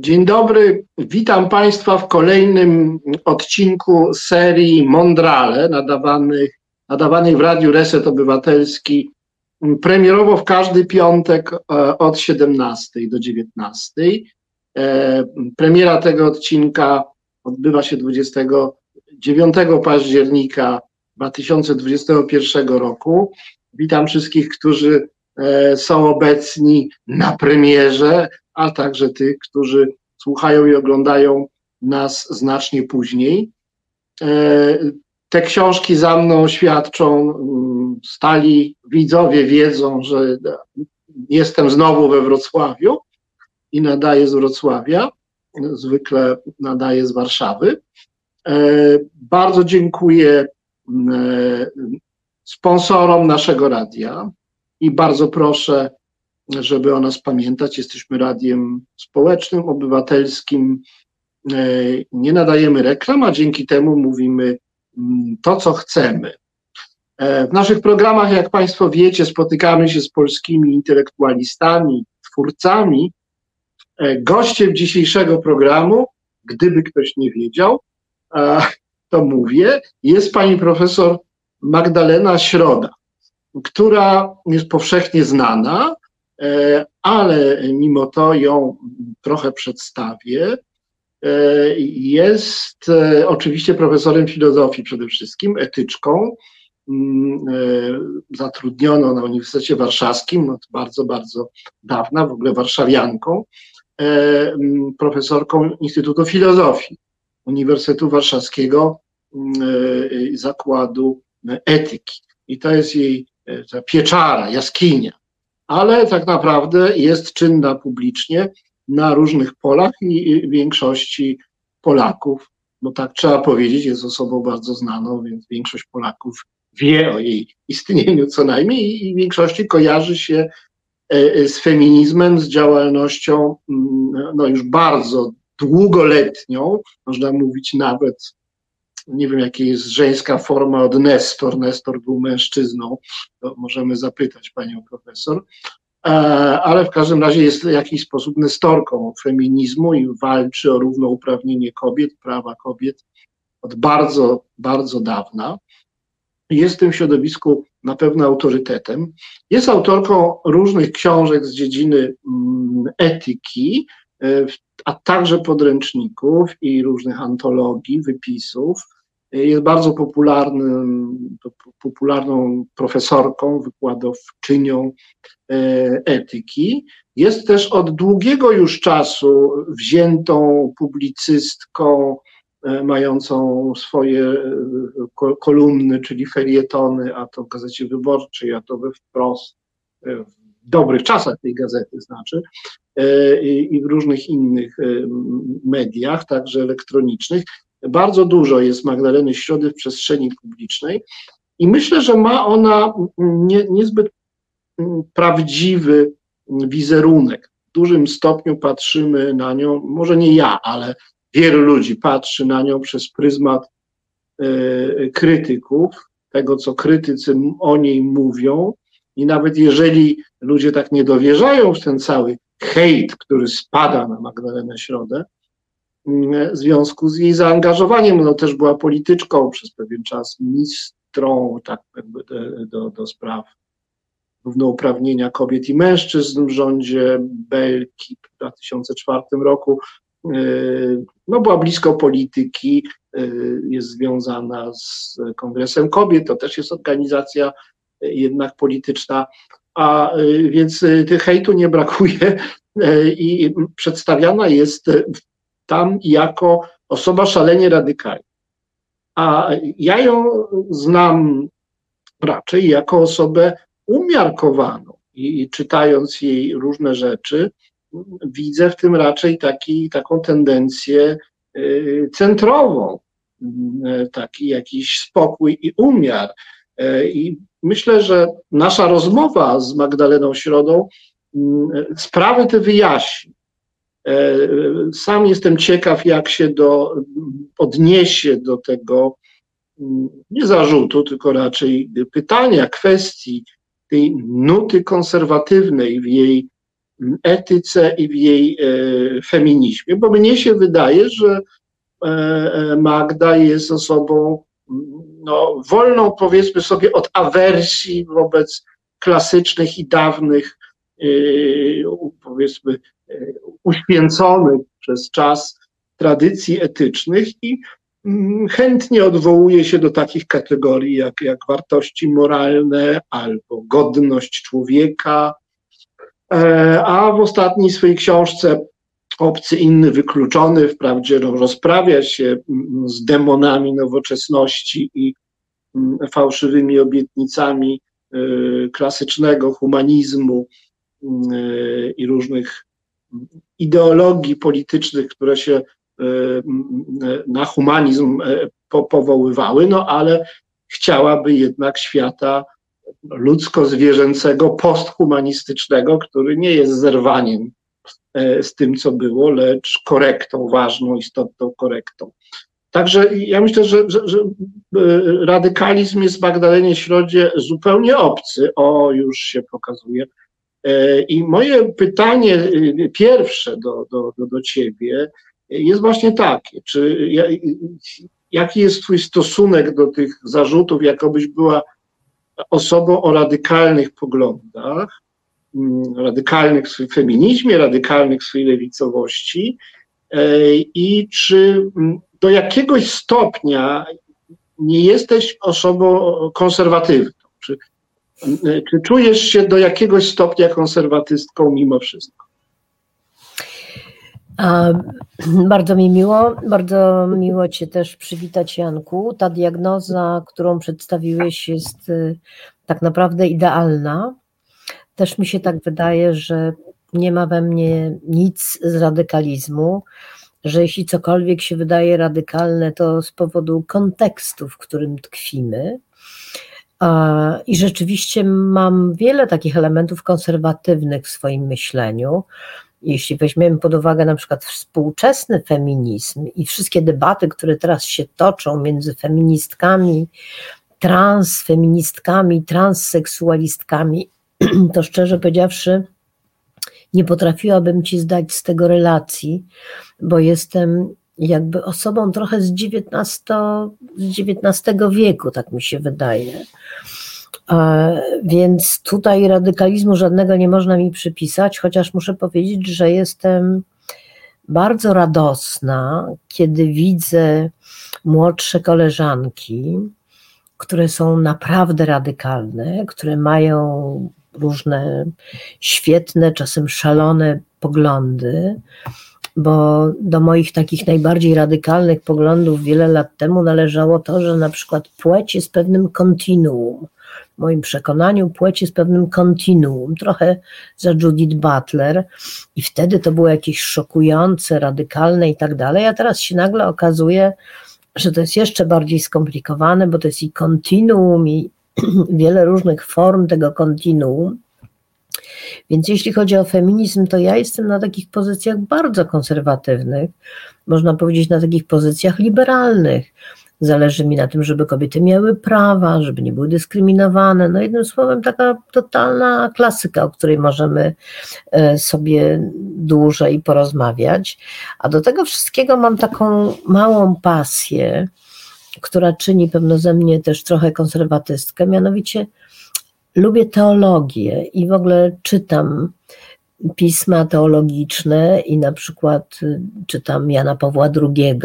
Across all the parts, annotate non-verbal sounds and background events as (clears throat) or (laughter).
Dzień dobry, witam Państwa w kolejnym odcinku serii Mondrale nadawanych, nadawanej w Radiu Reset Obywatelski premierowo w każdy piątek e, od 17 do 19. E, premiera tego odcinka odbywa się 29 października 2021 roku. Witam wszystkich, którzy są obecni na premierze, a także tych, którzy słuchają i oglądają nas znacznie później. E, te książki za mną świadczą, stali widzowie wiedzą, że jestem znowu we Wrocławiu i nadaję z Wrocławia. Zwykle nadaję z Warszawy. E, bardzo dziękuję e, sponsorom naszego radia i bardzo proszę żeby o nas pamiętać. Jesteśmy radiem społecznym, obywatelskim. E, nie nadajemy reklam, a dzięki temu mówimy mm, to, co chcemy. E, w naszych programach, jak Państwo wiecie, spotykamy się z polskimi intelektualistami, twórcami. E, gościem dzisiejszego programu, gdyby ktoś nie wiedział, to mówię, jest pani profesor Magdalena Środa, która jest powszechnie znana E, ale mimo to ją trochę przedstawię. E, jest e, oczywiście profesorem filozofii przede wszystkim, etyczką, mm, zatrudnioną na Uniwersytecie Warszawskim od bardzo, bardzo dawna, w ogóle warszawianką, mm, profesorką Instytutu Filozofii Uniwersytetu Warszawskiego Zakładu Etyki. I to jest jej ta pieczara, jaskinia. Ale tak naprawdę jest czynna publicznie na różnych polach i większości Polaków, bo tak trzeba powiedzieć, jest osobą bardzo znaną, więc większość Polaków wie o jej istnieniu co najmniej i większości kojarzy się e, e, z feminizmem, z działalnością mm, no już bardzo długoletnią, można mówić nawet nie wiem, jaka jest żeńska forma od Nestor. Nestor był mężczyzną, to możemy zapytać panią profesor. E, ale w każdym razie jest w jakiś sposób nestorką feminizmu i walczy o równouprawnienie kobiet, prawa kobiet od bardzo, bardzo dawna. Jest w tym środowisku na pewno autorytetem. Jest autorką różnych książek z dziedziny mm, etyki, e, a także podręczników i różnych antologii, wypisów. Jest bardzo popularnym, popularną profesorką, wykładowczynią e, etyki. Jest też od długiego już czasu wziętą publicystką, e, mającą swoje e, kolumny, czyli felietony, a to w Gazecie Wyborczej, a to we wprost, w dobrych czasach tej gazety znaczy, i w różnych innych mediach, także elektronicznych. Bardzo dużo jest Magdaleny Środy w przestrzeni publicznej i myślę, że ma ona nie, niezbyt prawdziwy wizerunek. W dużym stopniu patrzymy na nią, może nie ja, ale wielu ludzi patrzy na nią przez pryzmat e, krytyków, tego co krytycy o niej mówią. I nawet jeżeli ludzie tak nie dowierzają w ten cały hejt, który spada na Magdalenę Środę, w związku z jej zaangażowaniem. No też była polityczką przez pewien czas, ministrą tak jakby do, do, spraw równouprawnienia kobiet i mężczyzn w rządzie Belki w 2004 roku. No, była blisko polityki, jest związana z Kongresem Kobiet, to też jest organizacja jednak polityczna, a więc tych hejtu nie brakuje i przedstawiana jest tam jako osoba szalenie radykalna. A ja ją znam raczej jako osobę umiarkowaną i, i czytając jej różne rzeczy, widzę w tym raczej taki, taką tendencję y, centrową, y, taki jakiś spokój i umiar. Y, I myślę, że nasza rozmowa z Magdaleną Środą sprawy te wyjaśni. E, sam jestem ciekaw, jak się do, odniesie do tego mm, nie zarzutu, tylko raczej pytania, kwestii tej nuty konserwatywnej w jej etyce i w jej feminizmie, bo mnie się wydaje, że Magda jest osobą no, wolną, powiedzmy sobie, od awersji wobec klasycznych i dawnych, powiedzmy, uświęconych przez czas tradycji etycznych i mm, chętnie odwołuje się do takich kategorii jak, jak wartości moralne albo godność człowieka. E, a w ostatniej swojej książce Obcy, inny, wykluczony, wprawdzie rozprawia się mm, z demonami nowoczesności i mm, fałszywymi obietnicami e, klasycznego humanizmu e, i różnych ideologii politycznych, które się e, na humanizm e, powoływały, no ale chciałaby jednak świata ludzko-zwierzęcego, posthumanistycznego, który nie jest zerwaniem e, z tym, co było, lecz korektą, ważną, istotną korektą. Także ja myślę, że, że, że radykalizm jest Magdalenie Środzie zupełnie obcy. O, już się pokazuje E, I moje pytanie y, pierwsze do, do, do, do ciebie jest właśnie takie, czy jaki jest twój stosunek do tych zarzutów, jakobyś była osobą o radykalnych poglądach, mm, radykalnych w swoim feminizmie, radykalnych w swojej lewicowości e, i czy mm, do jakiegoś stopnia nie jesteś osobą konserwatywną? Czy czy czujesz się do jakiegoś stopnia konserwatystką mimo wszystko? Bardzo mi miło, bardzo miło Cię też przywitać, Janku. Ta diagnoza, którą przedstawiłeś, jest y, tak naprawdę idealna. Też mi się tak wydaje, że nie ma we mnie nic z radykalizmu, że jeśli cokolwiek się wydaje radykalne, to z powodu kontekstu, w którym tkwimy. I rzeczywiście mam wiele takich elementów konserwatywnych w swoim myśleniu. Jeśli weźmiemy pod uwagę na przykład współczesny feminizm i wszystkie debaty, które teraz się toczą między feministkami, transfeministkami, transseksualistkami, (clears throat) to szczerze powiedziawszy, nie potrafiłabym ci zdać z tego relacji, bo jestem jakby osobą trochę z XIX, z XIX wieku, tak mi się wydaje. Więc tutaj radykalizmu żadnego nie można mi przypisać, chociaż muszę powiedzieć, że jestem bardzo radosna, kiedy widzę młodsze koleżanki, które są naprawdę radykalne, które mają różne świetne, czasem szalone poglądy, bo do moich takich najbardziej radykalnych poglądów wiele lat temu należało to, że na przykład płeć jest pewnym kontinuum. W moim przekonaniu płeć jest pewnym kontinuum, trochę za Judith Butler i wtedy to było jakieś szokujące, radykalne i tak dalej, a teraz się nagle okazuje, że to jest jeszcze bardziej skomplikowane, bo to jest i kontinuum i (clears throat) wiele różnych form tego kontinuum więc jeśli chodzi o feminizm, to ja jestem na takich pozycjach bardzo konserwatywnych, można powiedzieć na takich pozycjach liberalnych. Zależy mi na tym, żeby kobiety miały prawa, żeby nie były dyskryminowane. No jednym słowem, taka totalna klasyka, o której możemy e, sobie dłużej porozmawiać. A do tego wszystkiego mam taką małą pasję, która czyni pewno ze mnie też trochę konserwatystkę, mianowicie lubię teologię i w ogóle czytam pisma teologiczne i na przykład y, czytam Jana Pawła II.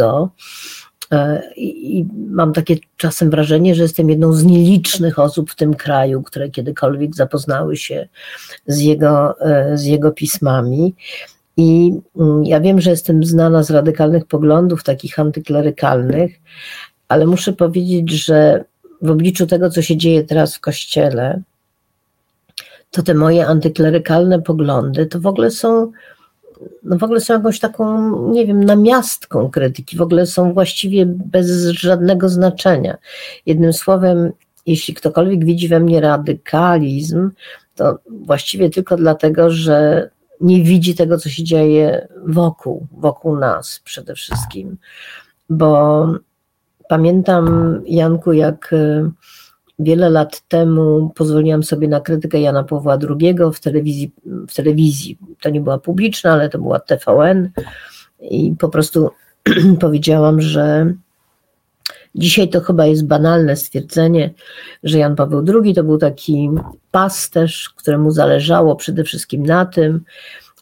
E, I mam takie czasem wrażenie, że jestem jedną z nielicznych osób w tym kraju, które kiedykolwiek zapoznały się z jego, e, z jego pismami. I mm, ja wiem, że jestem znana z radykalnych poglądów, takich antyklerykalnych, ale muszę powiedzieć, że w obliczu tego, co się dzieje teraz w kościele, to te moje antyklerykalne poglądy to w ogóle są no w ogóle są jakąś taką, nie wiem, namiastką krytyki, w ogóle są właściwie bez żadnego znaczenia. Jednym słowem, jeśli ktokolwiek widzi we mnie radykalizm, to właściwie tylko dlatego, że nie widzi tego, co się dzieje wokół, wokół nas przede wszystkim. Bo pamiętam, Janku, jak wiele lat temu pozwoliłam sobie na krytykę Jana Pawła II w telewizji, w telewizji. To nie była publiczna, ale to była TVN i po prostu (clears throat) powiedziałam, że dzisiaj to chyba jest banalne stwierdzenie, że Jan Paweł II to był taki pasterz, któremu zależało przede wszystkim na tym,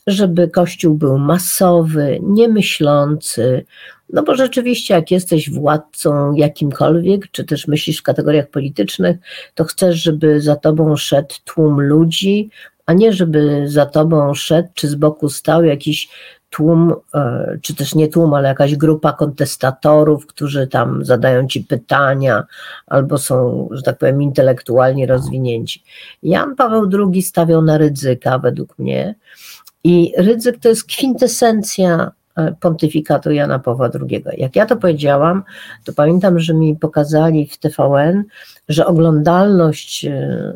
żeby Kościół był masowy, niemyślący, no bo rzeczywiście, jak jesteś władcą jakimkolwiek, czy też myślisz w kategoriach politycznych, to chcesz, żeby za tobą szedł tłum ludzi, a nie żeby za tobą szedł, czy z boku stał jakiś tłum, e, czy też nie tłum, ale jakaś grupa kontestatorów, którzy tam zadają ci pytania albo są, że tak powiem, intelektualnie rozwinięci. Jan Paweł II stawiał na ryzyka, według mnie, i ryzyk to jest kwintesencja pontyfikatu Jana Pawła II. Jak ja to powiedziałam, to pamiętam, że mi pokazali w TVN, że oglądalność e,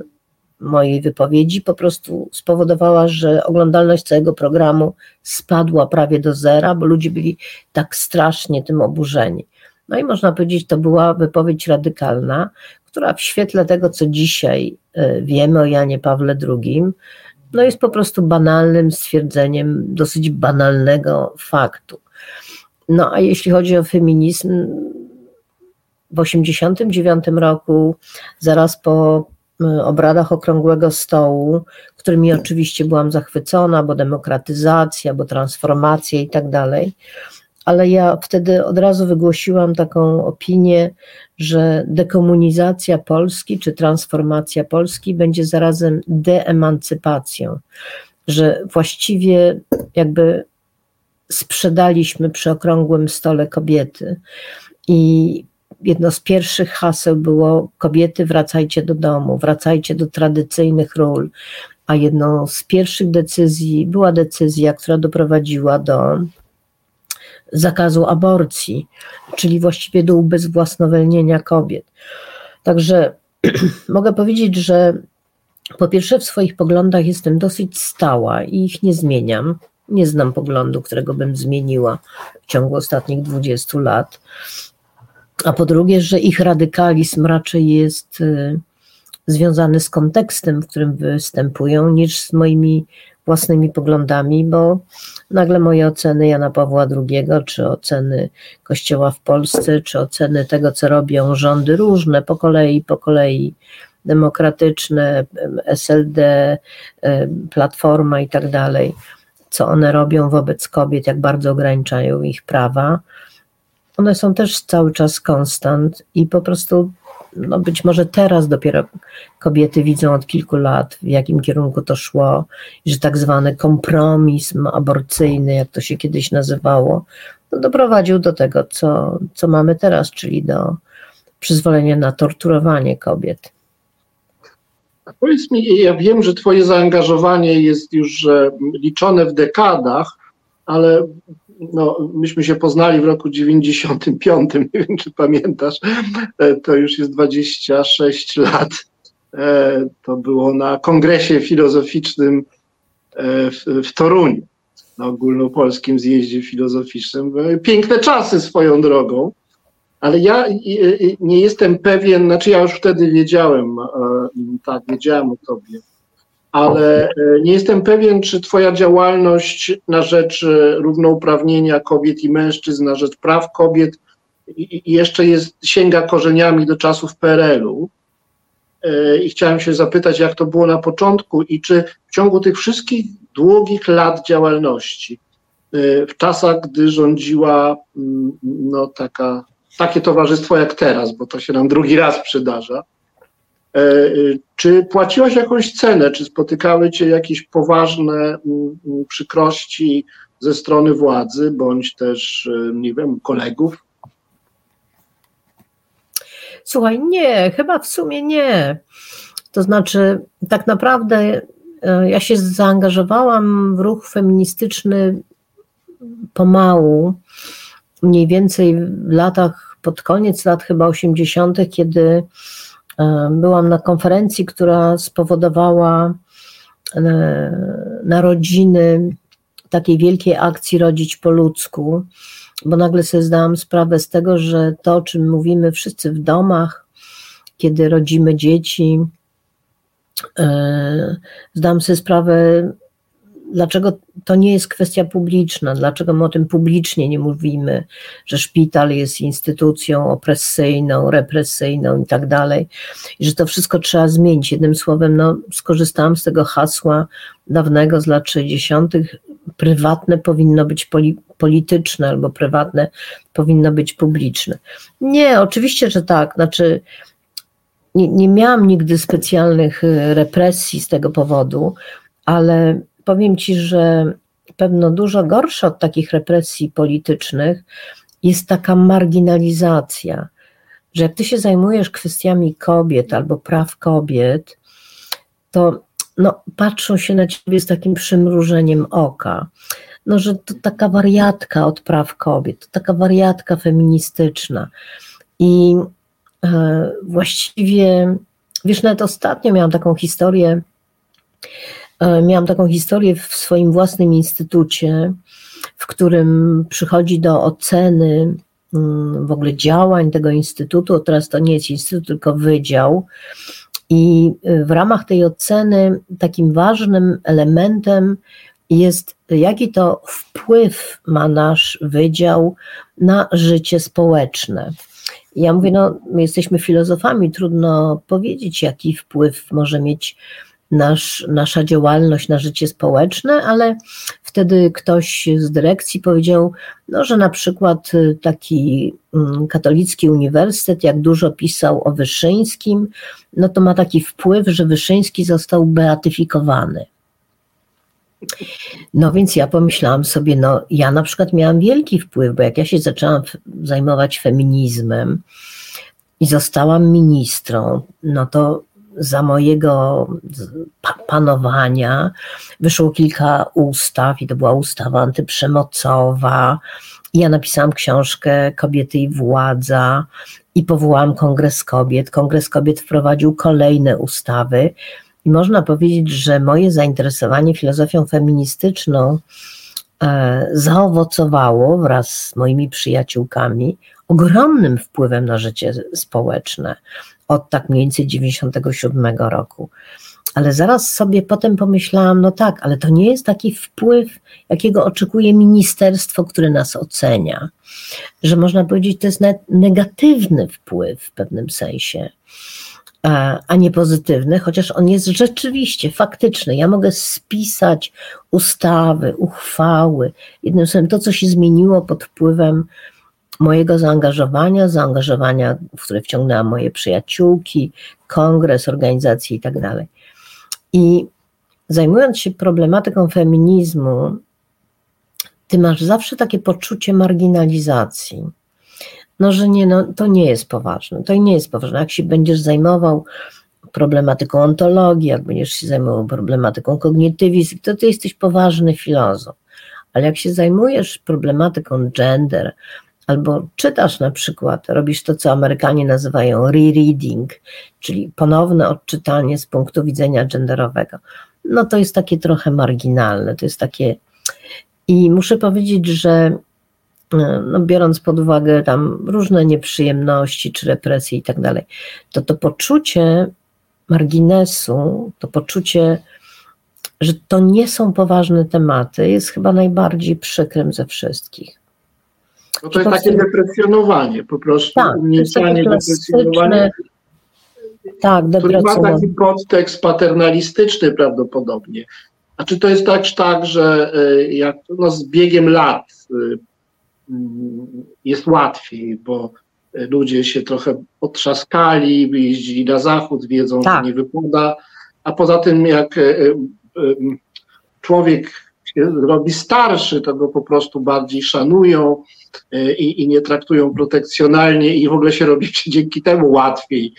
mojej wypowiedzi po prostu spowodowała, że oglądalność całego programu spadła prawie do zera, bo ludzie byli tak strasznie tym oburzeni. No i można powiedzieć, to była wypowiedź radykalna, która w świetle tego, co dzisiaj e, wiemy o Janie Pawle II, no jest po prostu banalnym stwierdzeniem dosyć banalnego faktu. No a jeśli chodzi o feminizm, w 1989 roku, zaraz po y, obradach Okrągłego Stołu, którymi oczywiście byłam zachwycona, bo demokratyzacja, bo transformacja i tak dalej, ale ja wtedy od razu wygłosiłam taką opinię, że dekomunizacja Polski czy transformacja Polski będzie zarazem deemancypacją, że właściwie jakby sprzedaliśmy przy okrągłym stole kobiety. I jedno z pierwszych haseł było kobiety wracajcie do domu, wracajcie do tradycyjnych ról, a jedną z pierwszych decyzji była decyzja, która doprowadziła do zakazu aborcji, czyli właściwie do ubezwłasnowolnienia kobiet. Także (clears throat) mogę powiedzieć, że po pierwsze w swoich poglądach jestem dosyć stała i ich nie zmieniam. Nie znam poglądu, którego bym zmieniła w ciągu ostatnich 20 lat. A po drugie, że ich radykalizm raczej jest y, związany z kontekstem, w którym występują, niż z moimi własnymi poglądami, bo nagle moje oceny Jana Pawła II, czy oceny Kościoła w Polsce, czy oceny tego, co robią rządy różne, po kolei, po kolei, demokratyczne, SLD, Platforma i tak dalej, co one robią wobec kobiet, jak bardzo ograniczają ich prawa, one są też cały czas konstant i po prostu no być może teraz dopiero kobiety widzą od kilku lat, w jakim kierunku to szło, że tak zwany kompromis aborcyjny, jak to się kiedyś nazywało, no doprowadził do tego, co, co mamy teraz, czyli do przyzwolenia na torturowanie kobiet. Powiedz mi, ja wiem, że Twoje zaangażowanie jest już liczone w dekadach, ale no, myśmy się poznali w roku 95, (laughs) nie wiem czy pamiętasz, e, to już jest 26 lat. E, to było na kongresie filozoficznym e, w, w Toruniu, na ogólnopolskim zjeździe filozoficznym. Piękne czasy swoją drogą, ale ja nie jestem pewien, znaczy ja już wtedy wiedziałem, tak, wiedziałem o tobie, ale e, nie jestem pewien, czy Twoja działalność na rzecz e, równouprawnienia kobiet i mężczyzn, na rzecz praw kobiet jeszcze jest, sięga korzeniami do czasów PRL-u. E, I chciałem się zapytać, jak to było na początku i czy w ciągu tych wszystkich długich lat działalności, w czasach, gdy rządziła mm, no, taka, takie towarzystwo jak teraz, bo to się nam drugi raz przydarza, czy płaciłaś jakąś cenę? Czy spotykały cię jakieś poważne mm, mm, przykrości ze strony władzy, bądź też, e, nie wiem, kolegów? Słuchaj, nie, chyba w sumie nie. To znaczy, tak naprawdę ja się zaangażowałam w ruch feministyczny pomału, mniej więcej w latach, pod koniec lat chyba 80., kiedy Byłam na konferencji, która spowodowała e, narodziny takiej wielkiej akcji Rodzić po ludzku, bo nagle sobie zdałam sprawę z tego, że to, o czym mówimy wszyscy w domach, kiedy rodzimy dzieci, e, zdam sobie sprawę, dlaczego to nie jest kwestia publiczna, dlaczego my o tym publicznie nie mówimy, że szpital jest instytucją opresyjną, represyjną i tak dalej, i że to wszystko trzeba zmienić. Jednym słowem, no, skorzystałam z tego hasła dawnego z lat 60. Prywatne powinno być poli polityczne albo prywatne powinno być publiczne. Nie, oczywiście, że tak. Znaczy, nie, nie miałam nigdy specjalnych y, represji z tego powodu, ale powiem Ci, że pewno dużo gorsza od takich represji politycznych jest taka marginalizacja, że jak Ty się zajmujesz kwestiami kobiet albo praw kobiet, to no, patrzą się na Ciebie z takim przymrużeniem oka. No, że to taka wariatka od praw kobiet, to taka wariatka feministyczna. I e, właściwie, wiesz, nawet ostatnio miałam taką historię miałam taką historię w swoim własnym instytucie, w którym przychodzi do oceny mm, w ogóle działań tego instytutu. Teraz to nie jest instytut, tylko wydział. I e, w ramach tej oceny takim ważnym elementem jest, jaki to wpływ ma nasz wydział na życie społeczne. Ja mówię, no, my jesteśmy filozofami, trudno powiedzieć, jaki wpływ może mieć nasz, nasza działalność na życie społeczne, ale wtedy ktoś z dyrekcji powiedział, no, że na przykład y, taki mm, katolicki uniwersytet, jak dużo pisał o Wyszyńskim, no to ma taki wpływ, że Wyszyński został beatyfikowany. No więc ja pomyślałam sobie, no ja na przykład miałam wielki wpływ, bo jak ja się zaczęłam zajmować feminizmem i zostałam ministrą, no to za mojego panowania wyszło kilka ustaw i to była ustawa antyprzemocowa. Ja napisałam książkę Kobiety i władza i powołałam Kongres Kobiet. Kongres Kobiet wprowadził kolejne ustawy i można powiedzieć, że moje zainteresowanie filozofią feministyczną e, zaowocowało wraz z moimi przyjaciółkami ogromnym wpływem na życie społeczne od tak mniej więcej 97 roku. Ale zaraz sobie potem pomyślałam, no tak, ale to nie jest taki wpływ, jakiego oczekuje ministerstwo, które nas ocenia. Że można powiedzieć, to jest negatywny wpływ w pewnym sensie, a nie pozytywny, chociaż on jest rzeczywiście faktyczny. Ja mogę spisać ustawy, uchwały. Jednym słowem, to, co się zmieniło pod wpływem mojego zaangażowania, zaangażowania, w które wciągnęłam moje przyjaciółki, kongres, organizacje i tak dalej. I zajmując się problematyką feminizmu, ty masz zawsze takie poczucie marginalizacji. No, że nie, no, to nie jest poważne, to nie jest poważne. Jak się będziesz zajmował problematyką ontologii, jak będziesz się zajmował problematyką kognitywizmu, to ty jesteś poważny filozof. Ale jak się zajmujesz problematyką gender, albo czytasz na przykład, robisz to, co Amerykanie nazywają rereading, czyli ponowne odczytanie z punktu widzenia genderowego, no to jest takie trochę marginalne, to jest takie. I muszę powiedzieć, że e, no biorąc pod uwagę tam różne nieprzyjemności czy represje i tak dalej, to to poczucie marginesu, to poczucie, że to nie są poważne tematy, jest chyba najbardziej przykrym ze wszystkich. No to jest takie depresjonowanie, po prostu tak, umniejszanie, depresjonowanie. Tak, który ma taki podtekst paternalistyczny prawdopodobnie. A czy to jest tak, tak że e, jak no, z biegiem lat e, mm, jest łatwiej, bo ludzie się trochę otrzaskali, jeździli na zachód, wiedzą, tak. że nie wypada, a poza tym jak e, człowiek robi starszy, to go po prostu bardziej szanują, E, i, i nie traktują protekcjonalnie i w ogóle się robi (laughs) dzięki temu łatwiej.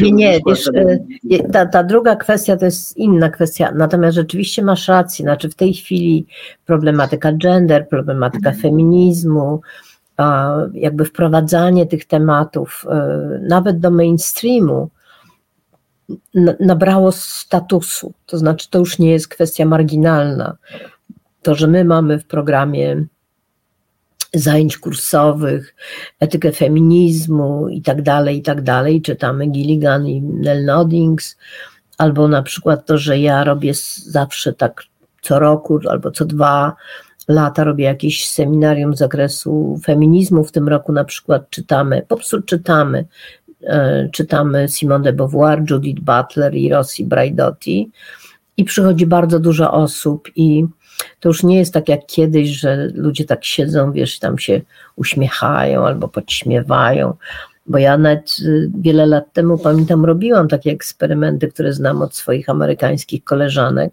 Nie, nie, wiesz, e, ta, ta druga kwestia to jest inna kwestia, natomiast rzeczywiście masz rację, znaczy w tej chwili problematyka gender, problematyka mhm. feminizmu, jakby wprowadzanie tych tematów e, nawet do mainstreamu nabrało statusu, to znaczy to już nie jest kwestia marginalna. To, że my mamy w programie zajęć kursowych, etykę feminizmu i tak dalej, i tak dalej. Czytamy Gilligan i Nell Noddings, albo na przykład to, że ja robię zawsze tak co roku albo co dwa lata robię jakieś seminarium z zakresu feminizmu. W tym roku na przykład czytamy, po prostu czytamy, czytamy Simone de Beauvoir, Judith Butler i Rossi Braidotti. I przychodzi bardzo dużo osób i to już nie jest tak jak kiedyś, że ludzie tak siedzą, wiesz, tam się uśmiechają albo podśmiewają, bo ja nawet y, wiele lat temu pamiętam, robiłam takie eksperymenty, które znam od swoich amerykańskich koleżanek,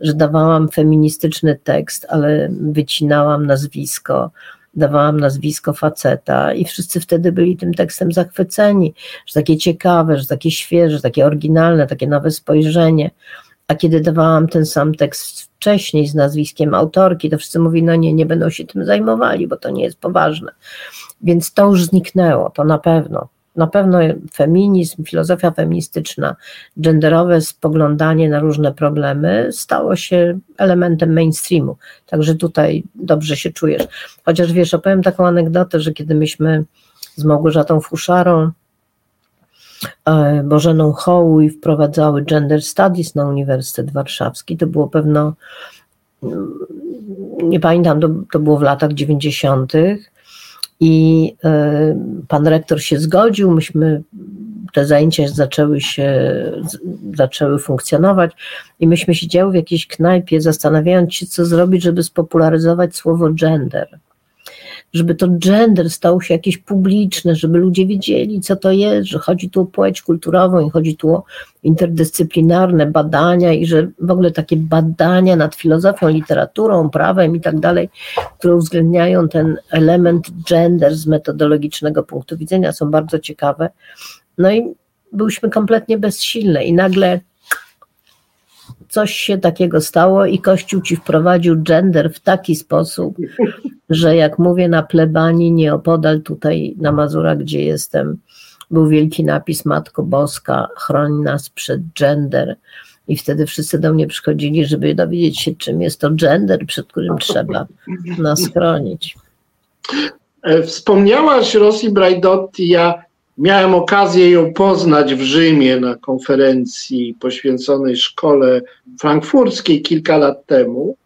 że dawałam feministyczny tekst, ale wycinałam nazwisko, dawałam nazwisko faceta i wszyscy wtedy byli tym tekstem zachwyceni, że takie ciekawe, że takie świeże, takie oryginalne, takie nowe spojrzenie. A kiedy dawałam ten sam tekst wcześniej z nazwiskiem autorki, to wszyscy mówili, no nie, nie będą się tym zajmowali, bo to nie jest poważne. Więc to już zniknęło, to na pewno. Na pewno feminizm, filozofia feministyczna, genderowe spoglądanie na różne problemy stało się elementem mainstreamu. Także tutaj dobrze się czujesz. Chociaż wiesz, opowiem taką anegdotę, że kiedy myśmy z Małgorzatą Fuszarą, e, Bożeną Hołuj wprowadzały gender studies na Uniwersytet Warszawski, to było pewno, mm, nie pamiętam, to, to było w latach 90 i e, pan rektor się zgodził, myśmy te zajęcia zaczęły się, zaczęły funkcjonować. I myśmy siedziały w jakiejś knajpie zastanawiając się, co zrobić, żeby spopularyzować słowo gender żeby to gender stał się jakieś publiczne, żeby ludzie wiedzieli, co to jest, że chodzi tu o płeć kulturową i chodzi tu o interdyscyplinarne badania i że w ogóle takie badania nad filozofią, literaturą, prawem i tak dalej, które uwzględniają ten element gender z metodologicznego punktu widzenia są bardzo ciekawe. No i byliśmy kompletnie bezsilne i nagle coś się takiego stało i Kościół ci wprowadził gender w taki sposób, że jak mówię na plebanii nieopodal tutaj na Mazurach, gdzie jestem, był wielki napis Matko Boska, chroń nas przed gender. I wtedy wszyscy do mnie przychodzili, żeby dowiedzieć się, czym jest to gender, przed którym trzeba nas chronić. E, wspomniałaś Rosji Brajdotti, ja miałem okazję ją poznać w Rzymie na konferencji poświęconej szkole frankfurskiej kilka lat temu.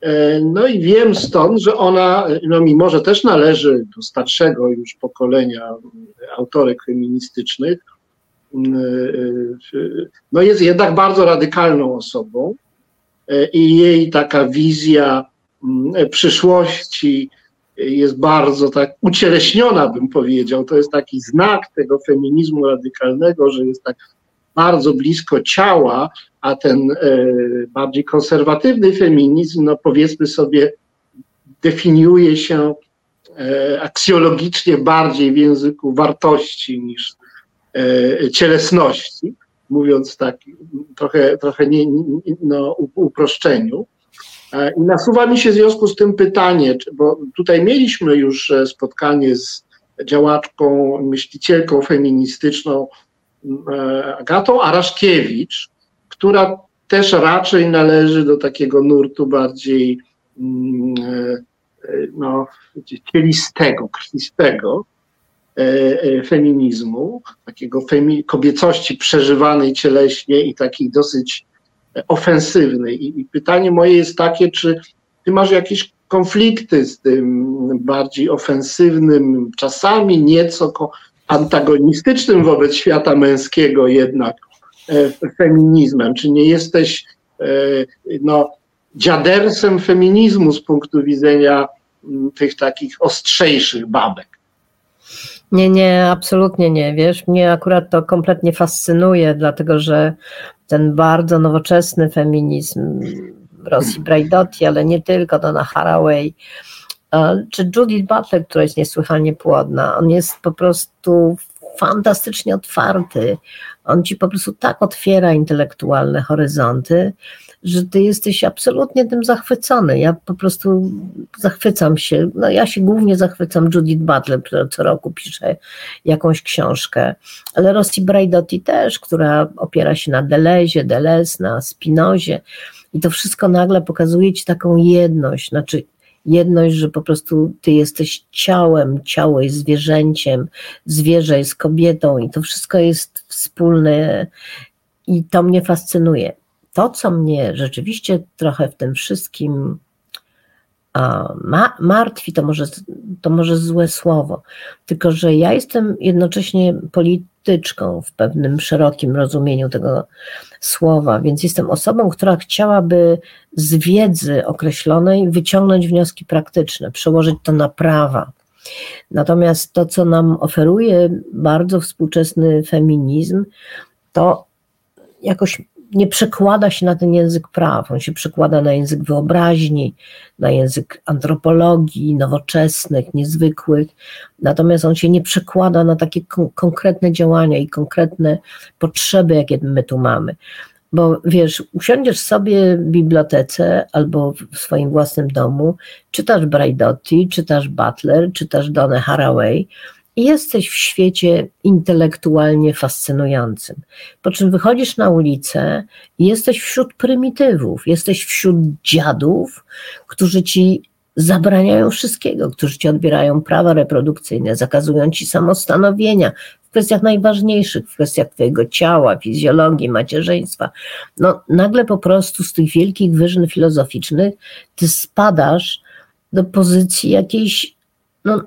E, no i wiem stąd, że ona, no mimo że też należy do starszego już pokolenia autorek feministycznych, e, no jest jednak bardzo radykalną osobą e, i jej taka wizja przyszłości jest bardzo tak ucieleśniona, bym powiedział. To jest taki znak tego feminizmu radykalnego, że jest tak bardzo blisko ciała, a ten e, bardziej konserwatywny feminizm, no powiedzmy sobie, definiuje się e, aksjologicznie bardziej w języku wartości niż e, cielesności, mówiąc tak trochę, trochę nie, no, uproszczeniu. I nasuwa mi się w związku z tym pytanie, bo tutaj mieliśmy już spotkanie z działaczką, myślicielką feministyczną Agatą Araszkiewicz, która też raczej należy do takiego nurtu bardziej mm, e, no, cielistego, krwistego e, e, feminizmu, takiego femi kobiecości przeżywanej cieleśnie i takiej dosyć ofensywnej. I, I pytanie moje jest takie, czy ty masz jakieś konflikty z tym bardziej ofensywnym, czasami nieco antagonistycznym wobec świata męskiego jednak E, feminizmem? Czy nie jesteś e, no, dziadersem feminizmu z punktu widzenia mm, tych takich ostrzejszych babek? Nie, nie, absolutnie nie. Wiesz, mnie akurat to kompletnie fascynuje, dlatego że ten bardzo nowoczesny feminizm Rosji Braidotti, ale nie tylko, Donna Haraway, czy Judith Butler, która jest niesłychanie płodna, on jest po prostu fantastycznie otwarty. On ci po prostu tak otwiera intelektualne horyzonty, że ty jesteś absolutnie tym zachwycony. Ja po prostu zachwycam się. No ja się głównie zachwycam Judith Butler, która co roku pisze jakąś książkę, ale Rossi Braidotti też, która opiera się na Delezie, Deleuze, na Spinozie i to wszystko nagle pokazuje ci taką jedność, znaczy jedność, że po prostu ty jesteś ciałem, ciało jest zwierzęciem, zwierzę jest kobietą i to wszystko jest wspólne i to mnie fascynuje. To, co mnie rzeczywiście trochę w tym wszystkim ma, martwi, to może, to może złe słowo, tylko że ja jestem jednocześnie polityczką w pewnym szerokim rozumieniu tego słowa, więc jestem osobą, która chciałaby z wiedzy określonej wyciągnąć wnioski praktyczne, przełożyć to na prawa. Natomiast to, co nam oferuje bardzo współczesny feminizm, to jakoś nie przekłada się na ten język praw, on się przekłada na język wyobraźni, na język antropologii, nowoczesnych, niezwykłych, natomiast on się nie przekłada na takie kon konkretne działania i konkretne potrzeby, jakie my tu mamy. Bo wiesz, usiądziesz sobie w bibliotece albo w swoim własnym domu, czytasz Braidotti, czytasz Butler, czytasz Donę Haraway, jesteś w świecie intelektualnie fascynującym. Po czym wychodzisz na ulicę i jesteś wśród prymitywów, jesteś wśród dziadów, którzy ci zabraniają wszystkiego, którzy ci odbierają prawa reprodukcyjne, zakazują ci samostanowienia w kwestiach najważniejszych, w kwestiach twojego ciała, fizjologii, macierzyństwa. No, nagle po prostu z tych wielkich wyżyn filozoficznych ty spadasz do pozycji jakiejś no,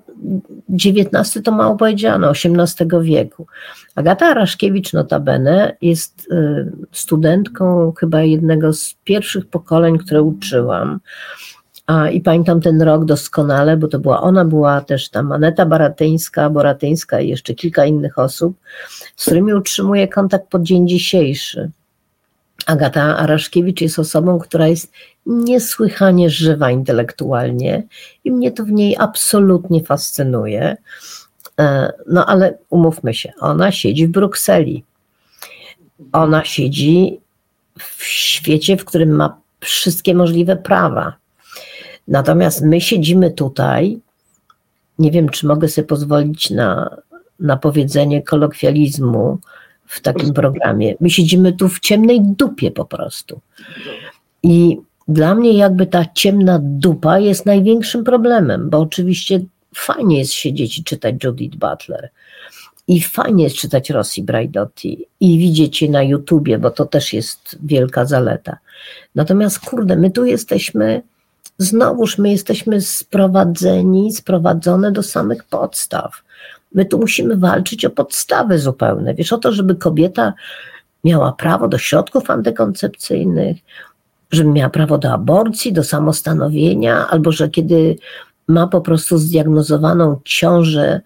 XIX to mało powiedziano, XVIII wieku. Agata Araszkiewicz notabene jest y, studentką chyba jednego z pierwszych pokoleń, które uczyłam. A, I pamiętam ten rok doskonale, bo to była ona, była też tam Aneta Baratyńska, Boratyńska i jeszcze kilka innych osób, z którymi utrzymuję kontakt po dzień dzisiejszy. Agata Araszkiewicz jest osobą, która jest niesłychanie żywa intelektualnie i mnie to w niej absolutnie fascynuje. E, no ale umówmy się, ona siedzi w Brukseli. Ona siedzi w świecie, w którym ma wszystkie możliwe prawa. Natomiast my siedzimy tutaj, nie wiem, czy mogę sobie pozwolić na, na powiedzenie kolokwializmu, w takim programie. My siedzimy tu w ciemnej dupie po prostu. I dla mnie jakby ta ciemna dupa jest największym problemem, bo oczywiście fajnie jest siedzieć i czytać Judith Butler. I fajnie jest czytać Rossi Braidotti i widzieć je na YouTubie, bo to też jest wielka zaleta. Natomiast kurde, my tu jesteśmy, znowuż my jesteśmy sprowadzeni, sprowadzone do samych podstaw. My tu musimy walczyć o podstawy zupełne. Wiesz, o to, żeby kobieta miała prawo do środków antykoncepcyjnych, żeby miała prawo do aborcji, do samostanowienia, albo że kiedy ma po prostu zdiagnozowaną ciążę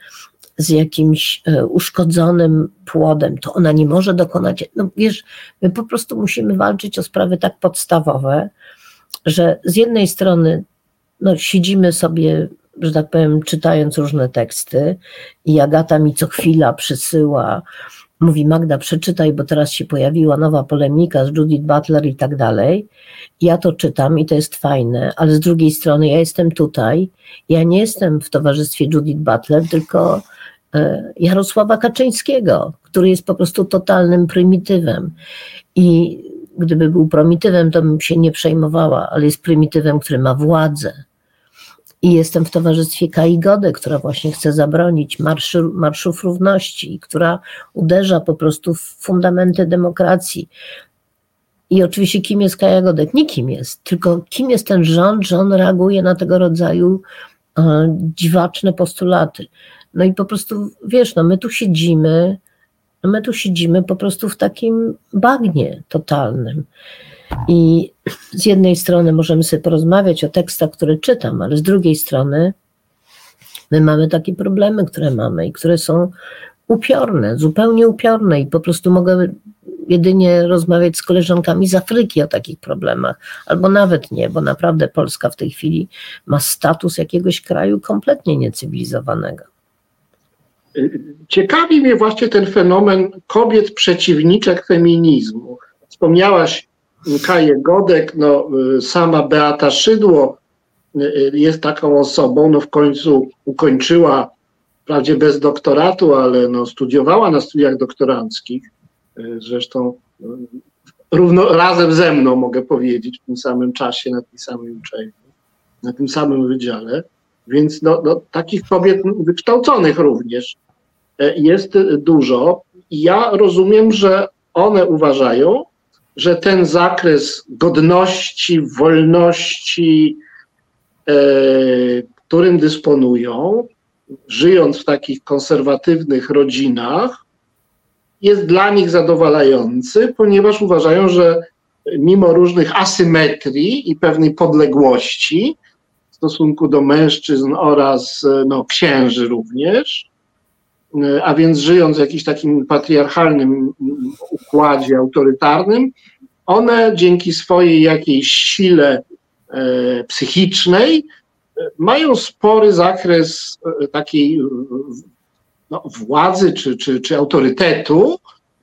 z jakimś e, uszkodzonym płodem, to ona nie może dokonać. No wiesz, my po prostu musimy walczyć o sprawy tak podstawowe, że z jednej strony no, siedzimy sobie że tak powiem, czytając różne teksty i Agata mi co chwila przysyła, mówi Magda przeczytaj, bo teraz się pojawiła nowa polemika z Judith Butler i tak dalej. Ja to czytam i to jest fajne, ale z drugiej strony ja jestem tutaj, ja nie jestem w towarzystwie Judith Butler, tylko e, Jarosława Kaczyńskiego, który jest po prostu totalnym prymitywem. I gdyby był prymitywem, to bym się nie przejmowała, ale jest prymitywem, który ma władzę i jestem w towarzystwie Kai Gody, która właśnie chce zabronić marszu, marszów równości, która uderza po prostu w fundamenty demokracji. I oczywiście kim jest Kaja Godek? Nie kim jest, tylko kim jest ten rząd, że on reaguje na tego rodzaju e, dziwaczne postulaty. No i po prostu, wiesz, no my tu siedzimy, no my tu siedzimy po prostu w takim bagnie totalnym. I z jednej strony możemy sobie porozmawiać o tekstach, które czytam, ale z drugiej strony my mamy takie problemy, które mamy i które są upiorne, zupełnie upiorne i po prostu mogę jedynie rozmawiać z koleżankami z Afryki o takich problemach, albo nawet nie, bo naprawdę Polska w tej chwili ma status jakiegoś kraju kompletnie niecywilizowanego. Ciekawi mnie właśnie ten fenomen kobiet przeciwniczek feminizmu. Wspomniałaś Kaję Godek, no, y, sama Beata Szydło y, y, jest taką osobą, no w końcu ukończyła, wprawdzie bez doktoratu, ale no, studiowała na studiach doktoranckich, zresztą równo razem ze mną mogę powiedzieć w tym samym czasie na tej samej uczelni. na tym samym wydziale, więc no, no, takich kobiet wykształconych również jest dużo. I ja rozumiem, że one uważają, że ten zakres godności, wolności, e, którym dysponują, żyjąc w takich konserwatywnych rodzinach, jest dla nich zadowalający, ponieważ uważają, że mimo różnych asymetrii i pewnej podległości w stosunku do mężczyzn oraz no, księży również, a więc żyjąc w jakimś takim patriarchalnym układzie autorytarnym, one dzięki swojej jakiejś sile e, psychicznej e, mają spory zakres e, takiej no, władzy czy, czy, czy autorytetu,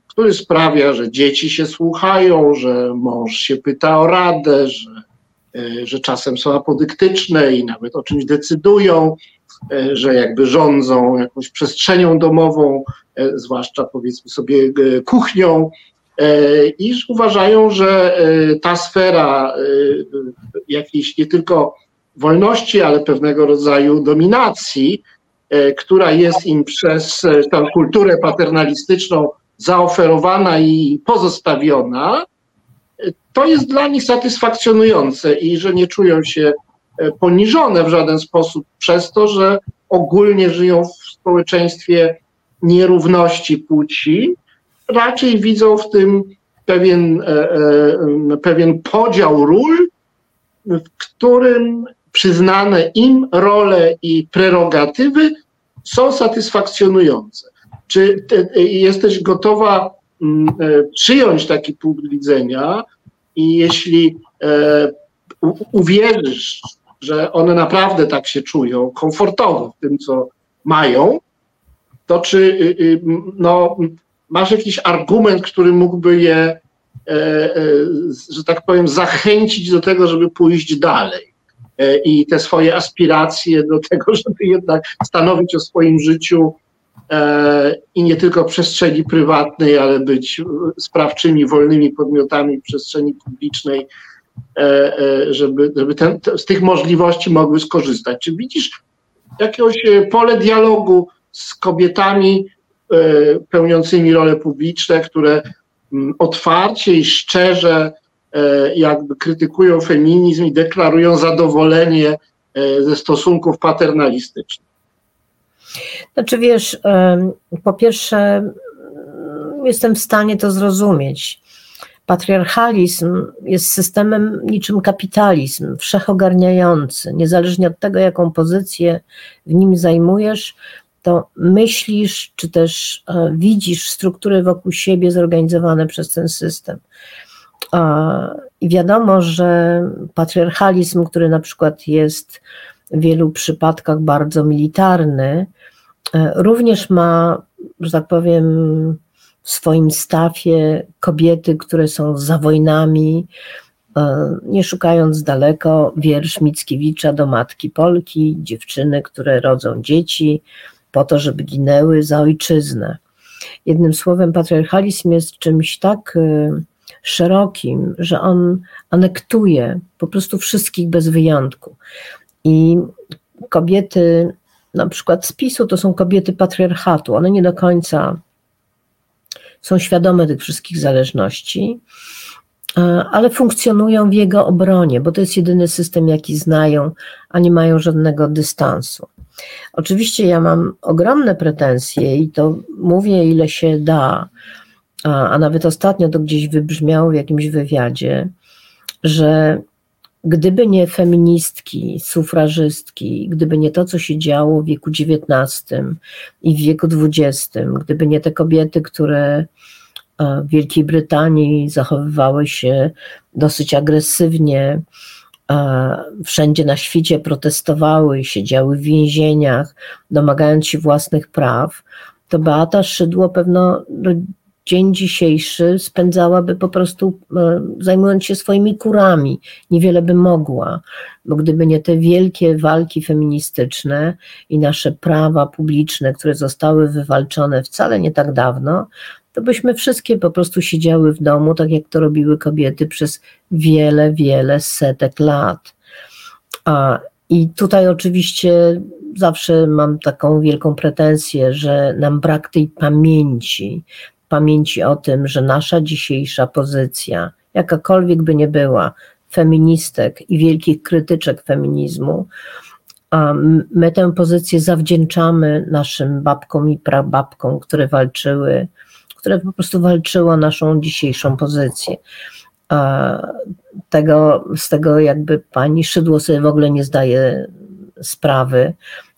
który sprawia, że dzieci się słuchają, że mąż się pyta o radę, że, że czasem są apodyktyczne i nawet o czymś decydują, że jakby rządzą jakąś przestrzenią domową, zwłaszcza powiedzmy sobie kuchnią, E, iż uważają, że e, ta sfera e, jakiejś nie tylko wolności, ale pewnego rodzaju dominacji, która jest im przez tę kulturę paternalistyczną zaoferowana i pozostawiona, to jest dla nich satysfakcjonujące i że nie czują się poniżone w żaden sposób przez to, że ogólnie żyją w społeczeństwie nierówności płci, raczej widzą w tym pewien, e, e, pewien podział ról, w którym przyznane im role i prerogatywy są satysfakcjonujące. Czy jesteś gotowa e, przyjąć taki punkt widzenia i jeśli uwierzysz, że one naprawdę tak się czują, komfortowo w tym, co mają, to czy y, y, no, masz jakiś argument, który mógłby je, e, e, że tak powiem, zachęcić do tego, żeby pójść dalej? E, i te swoje aspiracje do tego, (laughs) żeby jednak stanowić o swoim życiu i nie tylko przestrzeni prywatnej, ale być sprawczymi, wolnymi podmiotami przestrzeni publicznej, żeby, żeby ten, z tych możliwości mogły skorzystać. Czy widzisz jakieś pole dialogu z kobietami, E, pełniącymi role publiczne, które mm, otwarcie i szczerze e, jakby krytykują feminizm i deklarują zadowolenie e, ze stosunków paternalistycznych. Znaczy wiesz, po pierwsze mm, jestem w stanie to zrozumieć. Patriarchalizm jest systemem niczym kapitalizm, wszechogarniający. Niezależnie od tego, jaką pozycję w nim zajmujesz, to myślisz, czy też e, widzisz struktury wokół siebie zorganizowane przez ten system. I wiadomo, że patriarchalizm, który na przykład jest w wielu przypadkach bardzo militarny, e, również ma, że tak powiem, w swoim stafie kobiety, które są za wojnami, e, nie szukając daleko, wiersz Mickiewicza do matki Polki, dziewczyny, które rodzą dzieci, po to, żeby ginęły za ojczyznę. Jednym słowem, patriarchalizm jest czymś tak y, szerokim, że on anektuje po prostu wszystkich bez wyjątku. I kobiety, na przykład z PiSu, to są kobiety patriarchatu. One nie do końca są świadome tych wszystkich zależności, y, ale funkcjonują w jego obronie, bo to jest jedyny system, jaki znają, a nie mają żadnego dystansu. Oczywiście ja mam ogromne pretensje i to mówię ile się da, a nawet ostatnio to gdzieś wybrzmiało w jakimś wywiadzie, że gdyby nie feministki, sufrażystki, gdyby nie to, co się działo w wieku XIX i w wieku XX, gdyby nie te kobiety, które w Wielkiej Brytanii zachowywały się dosyć agresywnie, wszędzie na świecie protestowały, siedziały w więzieniach, domagając się własnych praw, to Beata Szydło pewno dzień dzisiejszy spędzałaby po prostu e, zajmując się swoimi kurami. Niewiele by mogła, bo gdyby nie te wielkie walki feministyczne i nasze prawa publiczne, które zostały wywalczone wcale nie tak dawno, to byśmy wszystkie po prostu siedziały w domu, tak jak to robiły kobiety przez wiele, wiele setek lat. A I tutaj oczywiście zawsze mam taką wielką pretensję, że nam brak tej pamięci, pamięci o tym, że nasza dzisiejsza pozycja, jakakolwiek by nie była, feministek i wielkich krytyczek feminizmu, my tę pozycję zawdzięczamy naszym babkom i prababkom, które walczyły, które po prostu walczyły o naszą dzisiejszą pozycję. Tego, z tego jakby pani Szydło sobie w ogóle nie zdaje sprawy,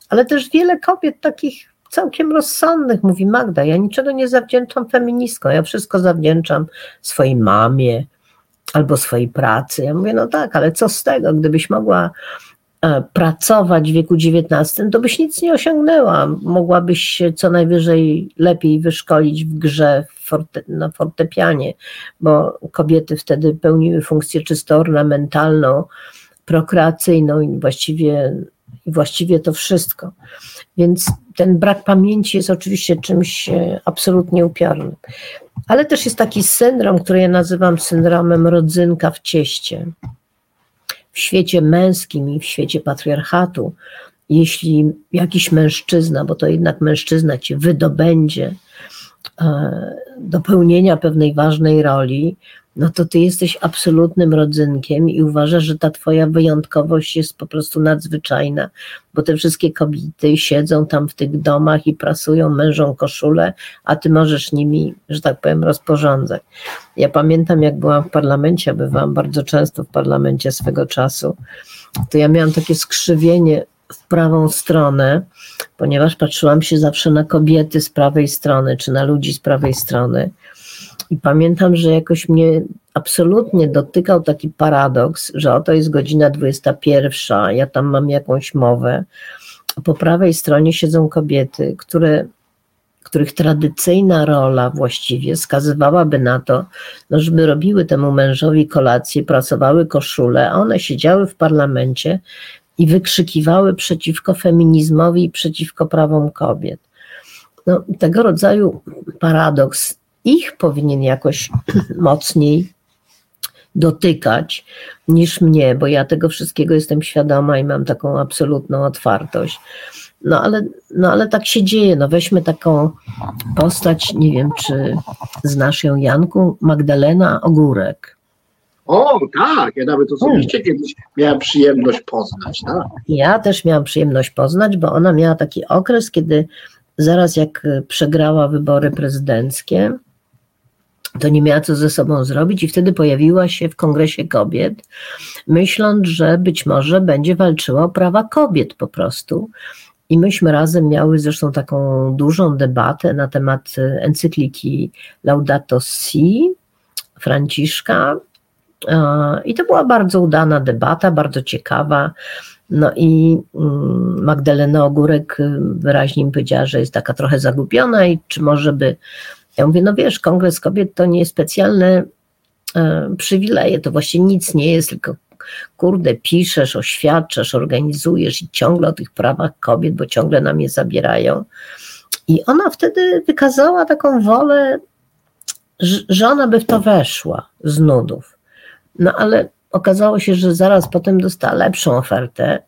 ale też wiele kobiet takich całkiem rozsądnych mówi Magda, ja niczego nie zawdzięczam feministkom, ja wszystko zawdzięczam swojej mamie albo swojej pracy. Ja mówię, no tak, ale co z tego, gdybyś mogła e, pracować w wieku XIX, to byś nic nie osiągnęła. Mogłabyś się co najwyżej lepiej wyszkolić w grze forte, na fortepianie, bo kobiety wtedy pełniły funkcję czysto ornamentalną, prokreacyjną i właściwie właściwie to wszystko. Więc ten brak pamięci jest oczywiście czymś e, absolutnie upiornym. Ale też jest taki syndrom, który ja nazywam syndromem rodzynka w cieście. W świecie męskim i w świecie patriarchatu, jeśli jakiś mężczyzna, bo to jednak mężczyzna cię wydobędzie e, do pełnienia pewnej ważnej roli, no to ty jesteś absolutnym rodzynkiem i uważasz, że ta twoja wyjątkowość jest po prostu nadzwyczajna, bo te wszystkie kobiety siedzą tam w tych domach i prasują mężą koszulę, a ty możesz nimi, że tak powiem, rozporządzać. Ja pamiętam, jak byłam w parlamencie, bywałam bardzo często w parlamencie swego czasu, to ja miałam takie skrzywienie w prawą stronę, ponieważ patrzyłam się zawsze na kobiety z prawej strony, czy na ludzi z prawej strony i pamiętam, że jakoś mnie absolutnie dotykał taki paradoks, że oto jest godzina 21, ja tam mam jakąś mowę, po prawej stronie siedzą kobiety, które, których tradycyjna rola właściwie skazywałaby na to, no, żeby robiły temu mężowi kolację, pracowały koszule, a one siedziały w parlamencie i wykrzykiwały przeciwko feminizmowi i przeciwko prawom kobiet. No, tego rodzaju paradoks ich powinien jakoś (clears throat) mocniej dotykać niż mnie, bo ja tego wszystkiego jestem świadoma i mam taką absolutną otwartość. No ale, no ale tak się dzieje. No weźmy taką postać, nie wiem czy znasz ją Janku, Magdalena Ogórek. O, tak, ja nawet osobiście hmm. kiedyś miałam przyjemność poznać. Tak. Ja też miałam przyjemność poznać, bo ona miała taki okres, kiedy zaraz jak przegrała wybory prezydenckie, to nie miała co ze sobą zrobić i wtedy pojawiła się w Kongresie Kobiet, myśląc, że być może będzie walczyła o prawa kobiet po prostu. I myśmy razem miały zresztą taką dużą debatę na temat encykliki Laudato Si Franciszka. I to była bardzo udana debata, bardzo ciekawa. No i mm, Magdalena Ogórek wyraźnie mi powiedziała, że jest taka trochę zagubiona i czy może by ja mówię, no wiesz, Kongres Kobiet to nie specjalne e, przywileje, to właśnie nic nie jest, tylko kurde, piszesz, oświadczasz, organizujesz i ciągle o tych prawach kobiet, bo ciągle nam je zabierają. I ona wtedy wykazała taką wolę, że ona by w to weszła z nudów. No ale okazało się, że zaraz potem dostała lepszą ofertę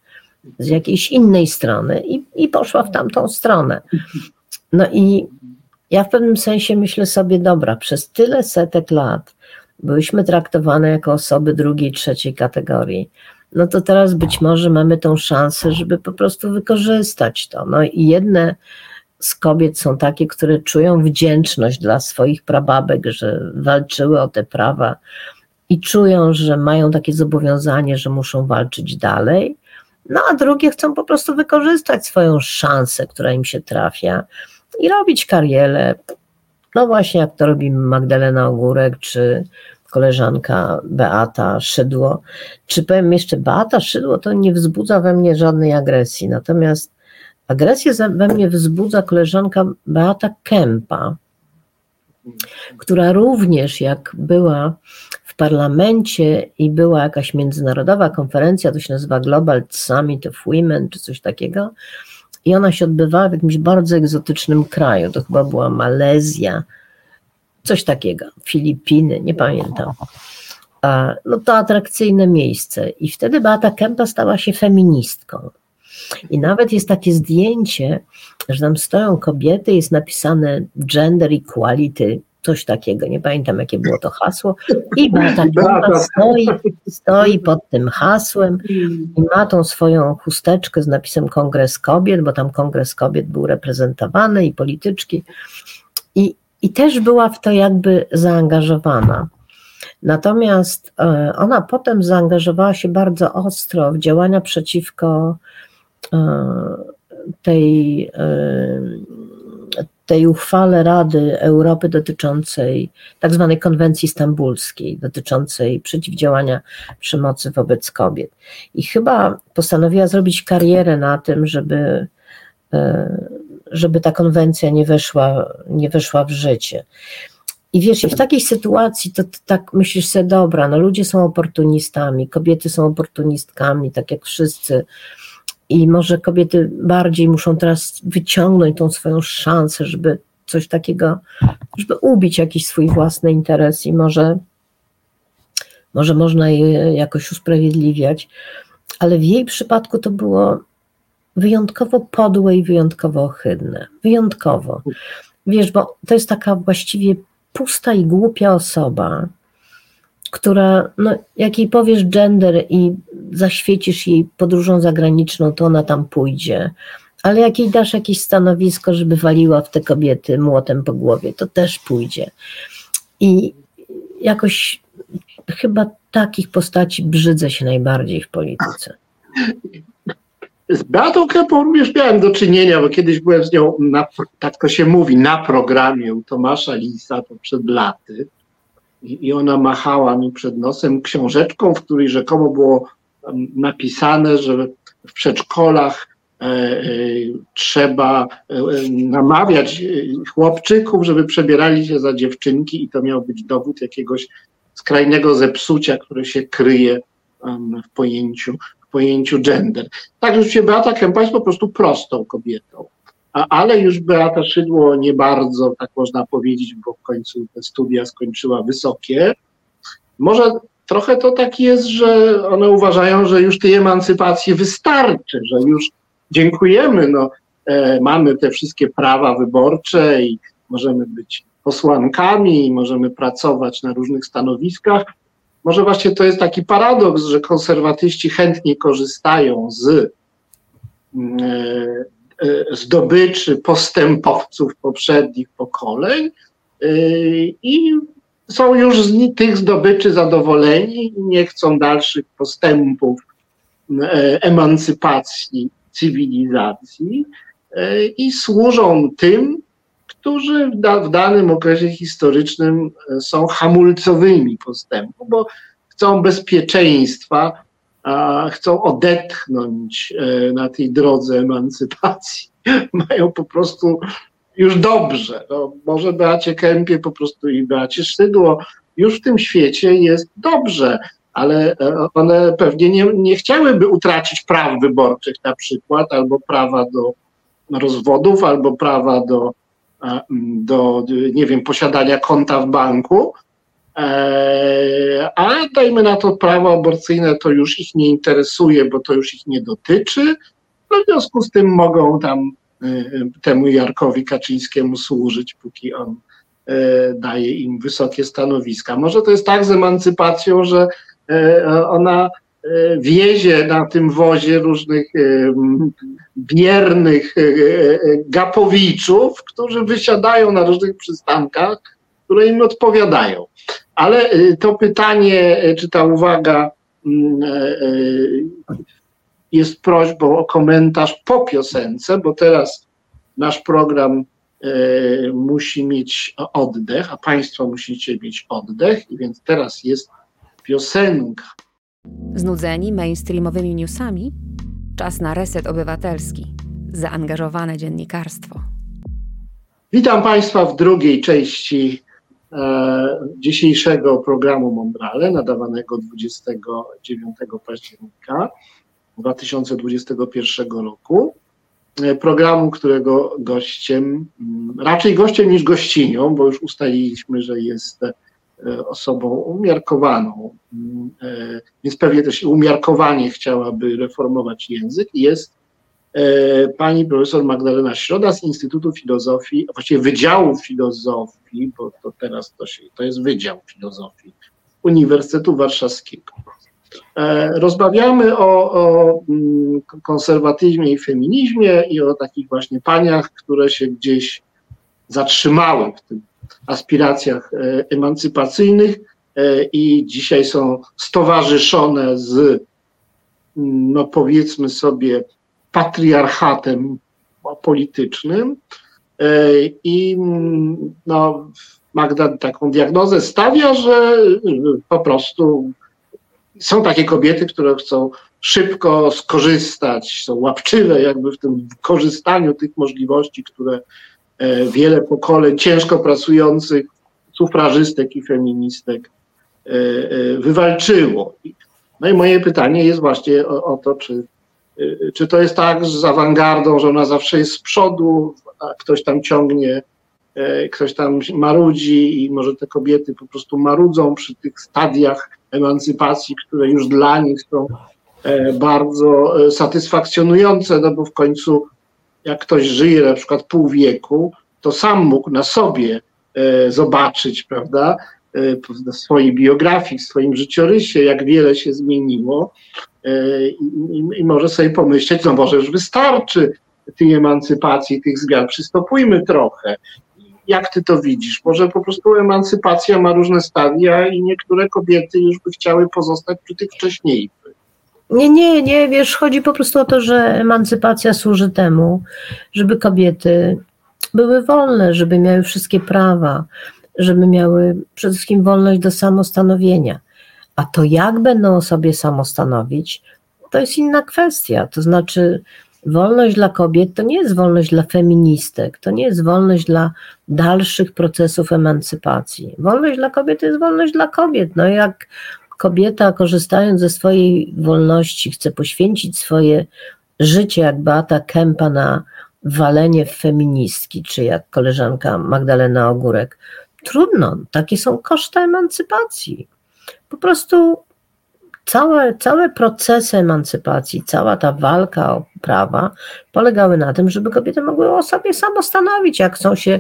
z jakiejś innej strony i, i poszła w tamtą stronę. No i ja w pewnym sensie myślę sobie, dobra, przez tyle setek lat byliśmy traktowane jako osoby drugiej, trzeciej kategorii. No to teraz być może mamy tą szansę, żeby po prostu wykorzystać to. No i jedne z kobiet są takie, które czują wdzięczność dla swoich prababek, że walczyły o te prawa i czują, że mają takie zobowiązanie, że muszą walczyć dalej. No a drugie chcą po prostu wykorzystać swoją szansę, która im się trafia i robić karierę. No właśnie, jak to robi Magdalena Ogórek, czy koleżanka Beata Szydło. Czy powiem jeszcze, Beata Szydło to nie wzbudza we mnie żadnej agresji, natomiast agresję we mnie wzbudza koleżanka Beata Kępa, która również jak była w parlamencie i była jakaś międzynarodowa konferencja, to się nazywa Global Summit of Women, czy coś takiego, i ona się odbywała w jakimś bardzo egzotycznym kraju. To chyba była Malezja, coś takiego, Filipiny, nie pamiętam. no to atrakcyjne miejsce. I wtedy Beata Kępa stała się feministką. I nawet jest takie zdjęcie, że tam stoją kobiety, jest napisane gender equality, coś takiego, nie pamiętam jakie było to hasło. I Beata Kępa (laughs) stoi, stoi pod tym hasłem i ma tą swoją chusteczkę z napisem Kongres Kobiet, bo tam Kongres Kobiet był reprezentowany i polityczki. I, i też była w to jakby zaangażowana. Natomiast e, ona potem zaangażowała się bardzo ostro w działania przeciwko e, tej, e, tej uchwale Rady Europy dotyczącej tak zwanej konwencji stambulskiej, dotyczącej przeciwdziałania przemocy wobec kobiet. I chyba postanowiła zrobić karierę na tym, żeby, żeby ta konwencja nie weszła, nie weszła w życie. I wiesz, w takiej sytuacji to tak myślisz sobie, dobra, no ludzie są oportunistami, kobiety są oportunistkami, tak jak wszyscy. I może kobiety bardziej muszą teraz wyciągnąć tą swoją szansę, żeby coś takiego, żeby ubić jakiś swój własny interes i może, może można je jakoś usprawiedliwiać. Ale w jej przypadku to było wyjątkowo podłe i wyjątkowo ohydne. Wyjątkowo. Wiesz, bo to jest taka właściwie pusta i głupia osoba, która, no, jak jej powiesz gender i zaświecisz jej podróżą zagraniczną, to ona tam pójdzie. Ale jak jej dasz jakieś stanowisko, żeby waliła w te kobiety młotem po głowie, to też pójdzie. I jakoś chyba takich postaci brzydzę się najbardziej w polityce. Z Beatą Kępą również miałem do czynienia, bo kiedyś byłem z nią, na, tak to się mówi, na programie u Tomasza Lisa, to laty. I, I ona machała mi przed nosem książeczką, w której rzekomo było napisane, że w przedszkolach e, e, trzeba e, namawiać chłopczyków, żeby przebierali się za dziewczynki i to miał być dowód jakiegoś skrajnego zepsucia, które się kryje w pojęciu pojęciu gender. Tak, rzeczywiście Beata Kępa jest po prostu prostą kobietą. Ale już Beata Szydło nie bardzo, tak można powiedzieć, bo w końcu te studia skończyła wysokie. Może trochę to tak jest, że one uważają, że już tej emancypacji wystarczy, że już dziękujemy, no, e, mamy te wszystkie prawa wyborcze i możemy być posłankami, możemy pracować na różnych stanowiskach, może właśnie to jest taki paradoks, że konserwatyści chętnie korzystają z mm, e, zdobyczy postępowców poprzednich pokoleń e, i są już z tych zdobyczy zadowoleni i nie chcą dalszych postępów emancypacji cywilizacji i służą tym, którzy w, da, w danym okresie historycznym są hamulcowymi postępu, bo chcą bezpieczeństwa, a chcą odetchnąć e, na tej drodze emancypacji. (laughs) Mają po prostu już dobrze. No, może Beacie Kępie po prostu i Beacie Szydło już w tym świecie jest dobrze, ale e, one pewnie nie, nie chciałyby utracić praw wyborczych na przykład, albo prawa do rozwodów, albo prawa do do, nie wiem, posiadania konta w banku, e, a dajmy na to prawo aborcyjne, to już ich nie interesuje, bo to już ich nie dotyczy. No w związku z tym mogą tam e, temu Jarkowi Kaczyńskiemu służyć, póki on e, daje im wysokie stanowiska. Może to jest tak z emancypacją, że ona E, wiezie na tym wozie różnych e, biernych e, gapowiczów, którzy wysiadają na różnych przystankach, które im odpowiadają. Ale to pytanie, czy ta uwaga jest prośbą o komentarz po piosence, bo teraz nasz program musi mieć oddech, a Państwo musicie mieć oddech, i więc teraz jest piosenka Znudzeni mainstreamowymi newsami? Czas na reset obywatelski. Zaangażowane dziennikarstwo. Witam Państwa w drugiej części dzisiejszego programu Mondrale, nadawanego 29 października 2021 roku. E, programu, którego gościem, raczej gościem niż gościnią, bo już ustaliliśmy, że jest osobą umiarkowaną, więc pewnie też umiarkowanie chciałaby reformować język. Jest pani profesor Magdalena Środa z Instytutu Filozofii, właściwie Wydziału Filozofii, bo to teraz to, się, to jest Wydział Filozofii Uniwersytetu Warszawskiego. E, rozmawiamy o, o mm, konserwatyzmie i feminizmie i o takich właśnie paniach, które się gdzieś zatrzymały w tych aspiracjach e, emancypacyjnych e, i dzisiaj są stowarzyszone z, mm, no powiedzmy sobie, patriarchatem politycznym. I mm, no, Magda taką diagnozę stawia, że po prostu są takie kobiety, które chcą szybko skorzystać, są łapczywe jakby w tym korzystaniu tych możliwości, które e, wiele pokoleń ciężko pracujących sufrażystek i feministek e, e, wywalczyło. No i moje pytanie jest właśnie o, o to, czy, czy to jest tak z awangardą, że ona zawsze jest z przodu, a ktoś tam ciągnie ktoś tam marudzi i może te kobiety po prostu marudzą przy tych stadiach emancypacji, które już dla nich są e, bardzo e, satysfakcjonujące, no bo w końcu jak ktoś żyje na przykład pół wieku, to sam mógł na sobie e, zobaczyć, prawda, w swojej biografii, w swoim życiorysie, jak wiele się zmieniło i, i, może sobie pomyśleć, no może już wystarczy tej emancypacji, tych zmian, przystopujmy trochę. Jak ty to widzisz? Może po prostu emancypacja ma różne stadia i niektóre kobiety już by chciały pozostać przy tych wcześniejszych. Nie, nie, nie, wiesz, chodzi po prostu o to, że emancypacja służy temu, żeby kobiety były wolne, żeby miały wszystkie prawa, żeby miały przede wszystkim wolność do samostanowienia. A to jak będą sobie samostanowić, to jest inna kwestia. To znaczy, wolność dla kobiet to nie jest wolność dla feministek, to nie jest wolność dla dalszych procesów emancypacji. Wolność dla kobiet to jest wolność dla kobiet. No jak kobieta, korzystając ze swojej wolności, chce poświęcić swoje życie, jak Beata Kępa, na walenie w feministki, czy jak koleżanka Magdalena Ogórek, trudno, takie są koszty emancypacji. Po prostu całe, całe procesy emancypacji, cała ta walka o prawa polegały na tym, żeby kobiety mogły o sobie samostanowić, jak chcą się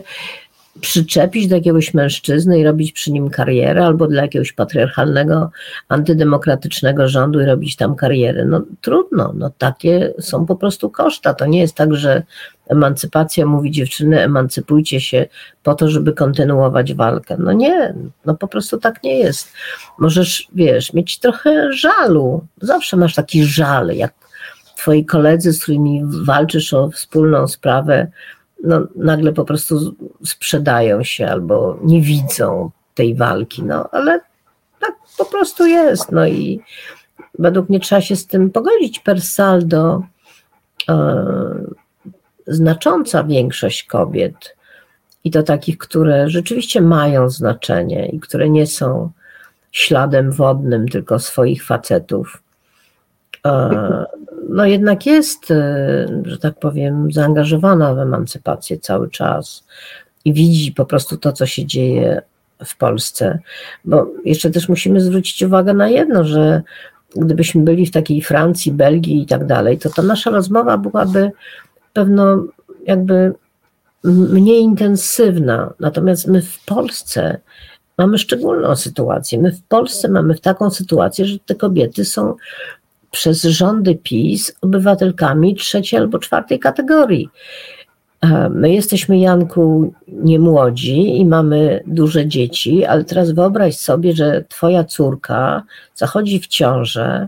przyczepić do jakiegoś mężczyzny i robić przy nim karierę, albo dla jakiegoś patriarchalnego, antydemokratycznego rządu i robić tam karierę. No trudno, no takie są po prostu koszta. To nie jest tak, że emancypacja mówi dziewczyny, emancypujcie się po to, żeby kontynuować walkę. No nie, no po prostu tak nie jest. Możesz, wiesz, mieć trochę żalu. Zawsze masz taki żal, jak twoi koledzy, z którymi walczysz o wspólną sprawę, no, nagle po prostu sprzedają się albo nie widzą tej walki, no ale tak po prostu jest, no i według mnie trzeba się z tym pogodzić per saldo. E, znacząca większość kobiet i to takich, które rzeczywiście mają znaczenie i które nie są śladem wodnym tylko swoich facetów, e, no jednak jest, e, że tak powiem, zaangażowana w emancypację cały czas i widzi po prostu to, co się dzieje w Polsce. Bo jeszcze też musimy zwrócić uwagę na jedno, że gdybyśmy byli w takiej Francji, Belgii i tak dalej, to ta nasza rozmowa byłaby pewno jakby mniej intensywna. Natomiast my w Polsce mamy szczególną sytuację. My w Polsce mamy taką sytuację, że te kobiety są przez rządy PiS obywatelkami trzeciej albo czwartej kategorii. E, my jesteśmy, Janku, nie młodzi i mamy duże dzieci, ale teraz wyobraź sobie, że twoja córka zachodzi w ciążę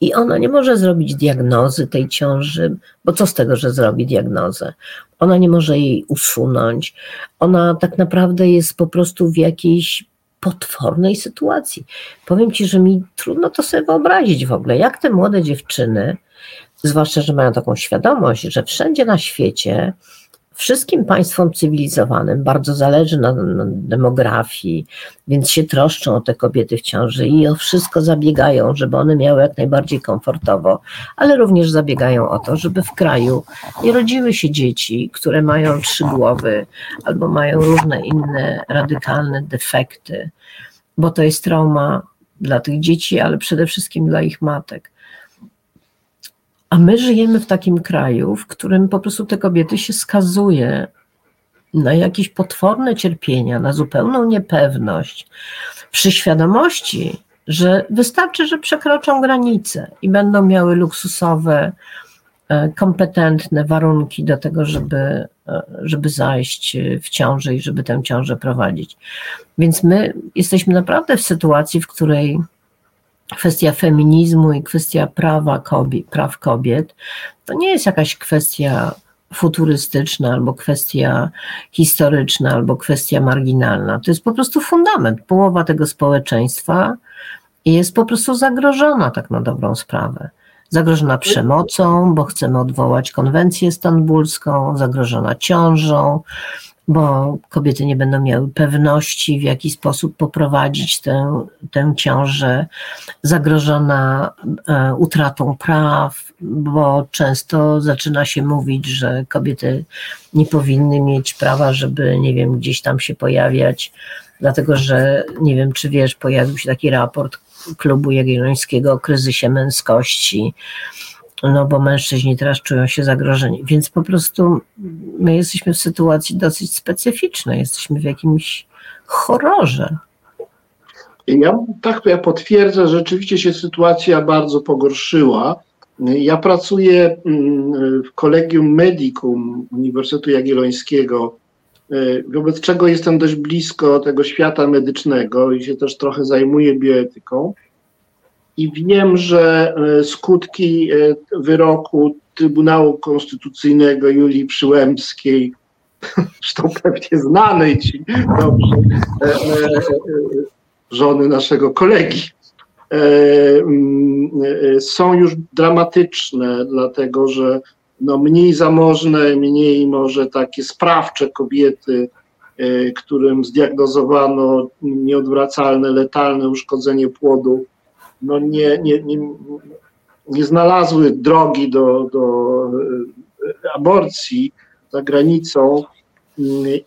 i ona nie może zrobić diagnozy tej ciąży, bo co z tego, że zrobi diagnozę? Ona nie może jej usunąć. Ona tak naprawdę jest po prostu w jakiejś potwornej sytuacji. Powiem ci, że mi trudno to sobie wyobrazić w ogóle, jak te młode dziewczyny, zwłaszcza, że mają taką świadomość, że wszędzie na świecie Wszystkim państwom cywilizowanym bardzo zależy na, na, demografii, więc się troszczą o te kobiety w ciąży i o wszystko zabiegają, żeby one miały jak najbardziej komfortowo, ale również zabiegają o to, żeby w kraju nie rodziły się dzieci, które mają trzy głowy albo mają różne inne radykalne defekty, bo to jest trauma dla tych dzieci, ale przede wszystkim dla ich matek. A my żyjemy w takim kraju, w którym po prostu te kobiety się skazuje na jakieś potworne cierpienia, na zupełną niepewność, przy świadomości, że wystarczy, że przekroczą granice i będą miały luksusowe, e, kompetentne warunki do tego, żeby, e, żeby zajść w ciążę i żeby tę ciążę prowadzić. Więc my jesteśmy naprawdę w sytuacji, w której kwestia feminizmu i kwestia prawa kobiet, praw kobiet, to nie jest jakaś kwestia futurystyczna, albo kwestia historyczna, albo kwestia marginalna. To jest po prostu fundament. Połowa tego społeczeństwa jest po prostu zagrożona, tak na dobrą sprawę. Zagrożona przemocą, bo chcemy odwołać konwencję stambulską, zagrożona ciążą, bo kobiety nie będą miały pewności, w jaki sposób poprowadzić tę, tę ciążę, zagrożona e, utratą praw, bo często zaczyna się mówić, że kobiety nie powinny mieć prawa, żeby, nie wiem, gdzieś tam się pojawiać, dlatego że, nie wiem, czy wiesz, pojawił się taki raport Klubu Jagiellońskiego o kryzysie męskości, no bo mężczyźni teraz czują się zagrożeni. Więc po prostu my jesteśmy w sytuacji dosyć specyficznej, jesteśmy w jakimś horrorze. Ja tak ja potwierdzę, że rzeczywiście się sytuacja bardzo pogorszyła. Ja pracuję mm, w Kolegium Medicum Uniwersytetu Jagiellońskiego, y, wobec czego jestem dość blisko tego świata medycznego i się też trochę zajmuję bioetyką i wiem, że e, skutki e, wyroku Trybunału Konstytucyjnego Julii Przyłębskiej, (laughs) zresztą pewnie znanej ci dobrze, e, żony naszego kolegi, mm, są już dramatyczne, dlatego że no mniej zamożne, mniej może takie sprawcze kobiety, którym zdiagnozowano nieodwracalne, letalne uszkodzenie płodu, no nie, nie, nie, nie znalazły drogi do, do e, aborcji za granicą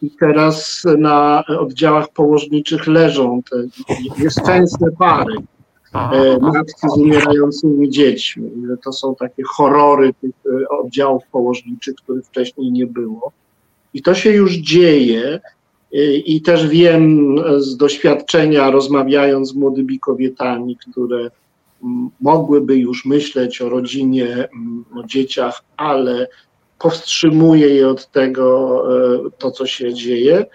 i teraz na oddziałach położniczych leżą te nieszczęsne pary, e, matki z umierającymi dziećmi. To są takie horrory tych e, oddziałów położniczych, których wcześniej nie było. I to się już dzieje. I też wiem z doświadczenia, rozmawiając z młodymi kobietami, które mogłyby już myśleć o rodzinie, o dzieciach, ale powstrzymuje je od tego e, to, co się dzieje.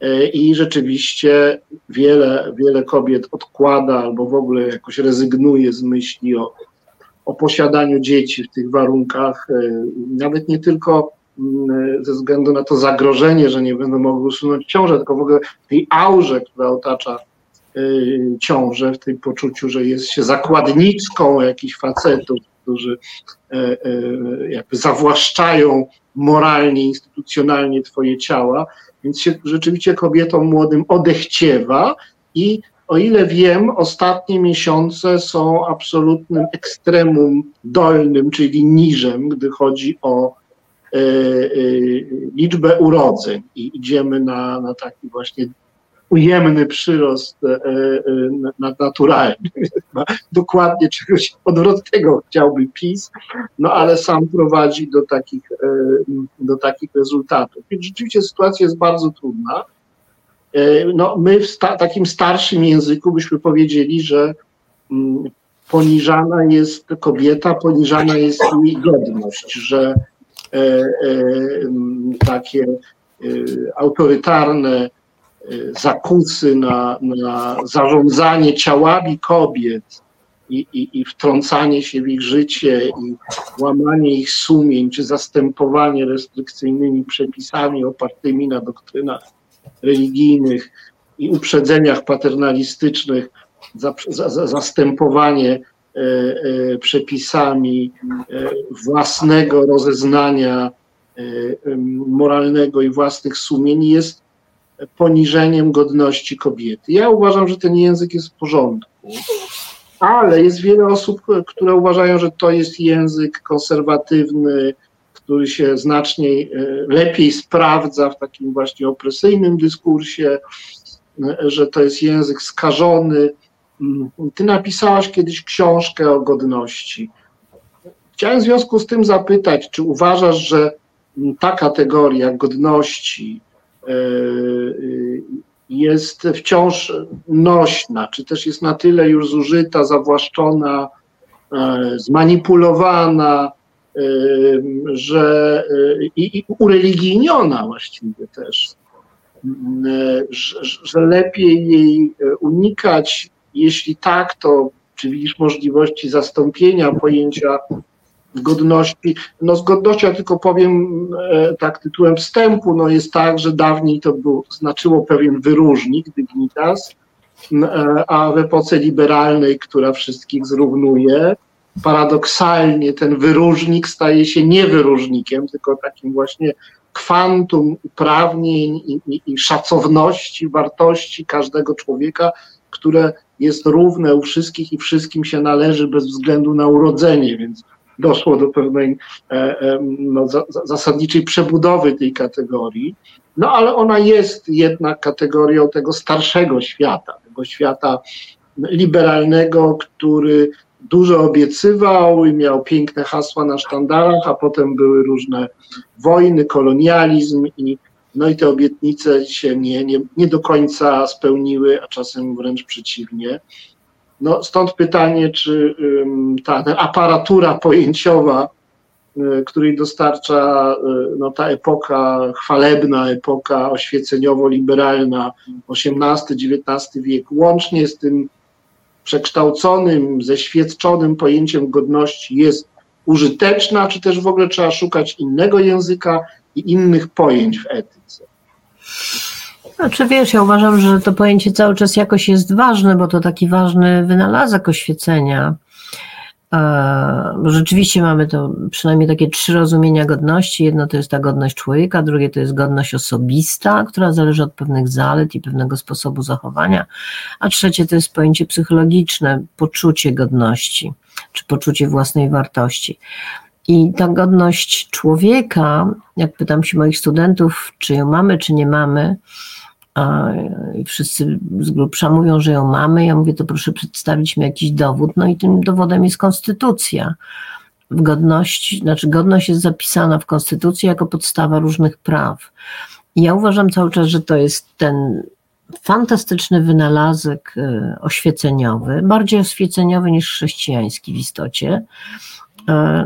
E, I rzeczywiście wiele, wiele kobiet odkłada albo w ogóle jakoś rezygnuje z myśli o, o posiadaniu dzieci w tych warunkach, e, nawet nie tylko ze względu na to zagrożenie, że nie będą mogły usunąć ciążę, tylko w ogóle tej aurze, która otacza y, ciążę, w tym poczuciu, że jest się zakładniczką jakichś facetów, którzy e, e, jakby zawłaszczają moralnie, instytucjonalnie twoje ciała, więc się rzeczywiście kobietom młodym odechciewa i o ile wiem, ostatnie miesiące są absolutnym ekstremum dolnym, czyli niżem, gdy chodzi o liczbę urodzeń i idziemy na, na taki właśnie ujemny przyrost e, naturalny. (laughs) Dokładnie czegoś odwrotnego chciałby PiS, no ale sam prowadzi do takich, do takich rezultatów. Więc rzeczywiście sytuacja jest bardzo trudna. No, my w sta takim starszym języku byśmy powiedzieli, że mm, poniżana jest kobieta, poniżana jest jej godność, że E, e, takie e, autorytarne zakusy na, na zarządzanie ciałami kobiet i, i, i wtrącanie się w ich życie i łamanie ich sumień, czy zastępowanie restrykcyjnymi przepisami opartymi na doktrynach religijnych i uprzedzeniach paternalistycznych, za, za, zastępowanie E, e, przepisami e, własnego rozeznania moralnego i własnych sumień jest poniżeniem godności kobiety. Ja uważam, że ten język jest w porządku, ale jest wiele osób, które uważają, że to jest język konserwatywny, który się znacznie e, lepiej sprawdza w takim właśnie opresyjnym dyskursie, e, że to jest język skażony. Mm, ty napisałaś kiedyś książkę o godności. Chciałem w związku z tym zapytać, czy uważasz, że ta kategoria godności e, jest wciąż nośna, czy też jest na tyle już zużyta, zawłaszczona, zmanipulowana, że i, i ureligijniona właściwie też, że, że lepiej jej unikać. Jeśli tak, to czy widzisz możliwości zastąpienia pojęcia godności? No z godnością tylko powiem e, tak tytułem wstępu, no jest tak, że dawniej to było, znaczyło pewien wyróżnik, dignitas, e, a w epoce liberalnej, która wszystkich zrównuje, paradoksalnie ten wyróżnik staje się nie wyróżnikiem, tylko takim właśnie kwantum uprawnień i, i, i szacowności, wartości każdego człowieka, które jest równe u wszystkich i wszystkim się należy bez względu na urodzenie, więc doszło do pewnej e, e, no, za, zasadniczej przebudowy tej kategorii. No ale ona jest jednak kategorią tego starszego świata, tego świata liberalnego, który dużo obiecywał i miał piękne hasła na sztandarach, a potem były różne wojny, kolonializm i no i te obietnice się nie, nie, nie do końca spełniły, a czasem wręcz przeciwnie. No stąd pytanie, czy ta aparatura pojęciowa, y, której dostarcza y, no, ta epoka chwalebna, epoka oświeceniowo-liberalna, XVIII-XIX wiek, łącznie z tym przekształconym, zeświadczonym pojęciem godności jest użyteczna, czy też w ogóle trzeba szukać innego języka i innych pojęć w etyce? Znaczy wiesz, ja uważam, że to pojęcie cały czas jakoś jest ważne, bo to taki ważny wynalazek oświecenia. Rzeczywiście mamy to przynajmniej takie trzy rozumienia godności. Jedno to jest ta godność człowieka, drugie to jest godność osobista, która zależy od pewnych zalet i pewnego sposobu zachowania, a trzecie to jest pojęcie psychologiczne, poczucie godności czy poczucie własnej wartości. I ta godność człowieka, jak pytam się moich studentów, czy ją mamy, czy nie mamy, i wszyscy z grubsza mówią, że ją mamy. Ja mówię, to proszę przedstawić mi jakiś dowód. No i tym dowodem jest konstytucja. Godność, znaczy godność jest zapisana w konstytucji jako podstawa różnych praw. I ja uważam cały czas, że to jest ten fantastyczny wynalazek y, oświeceniowy, bardziej oświeceniowy niż chrześcijański w istocie,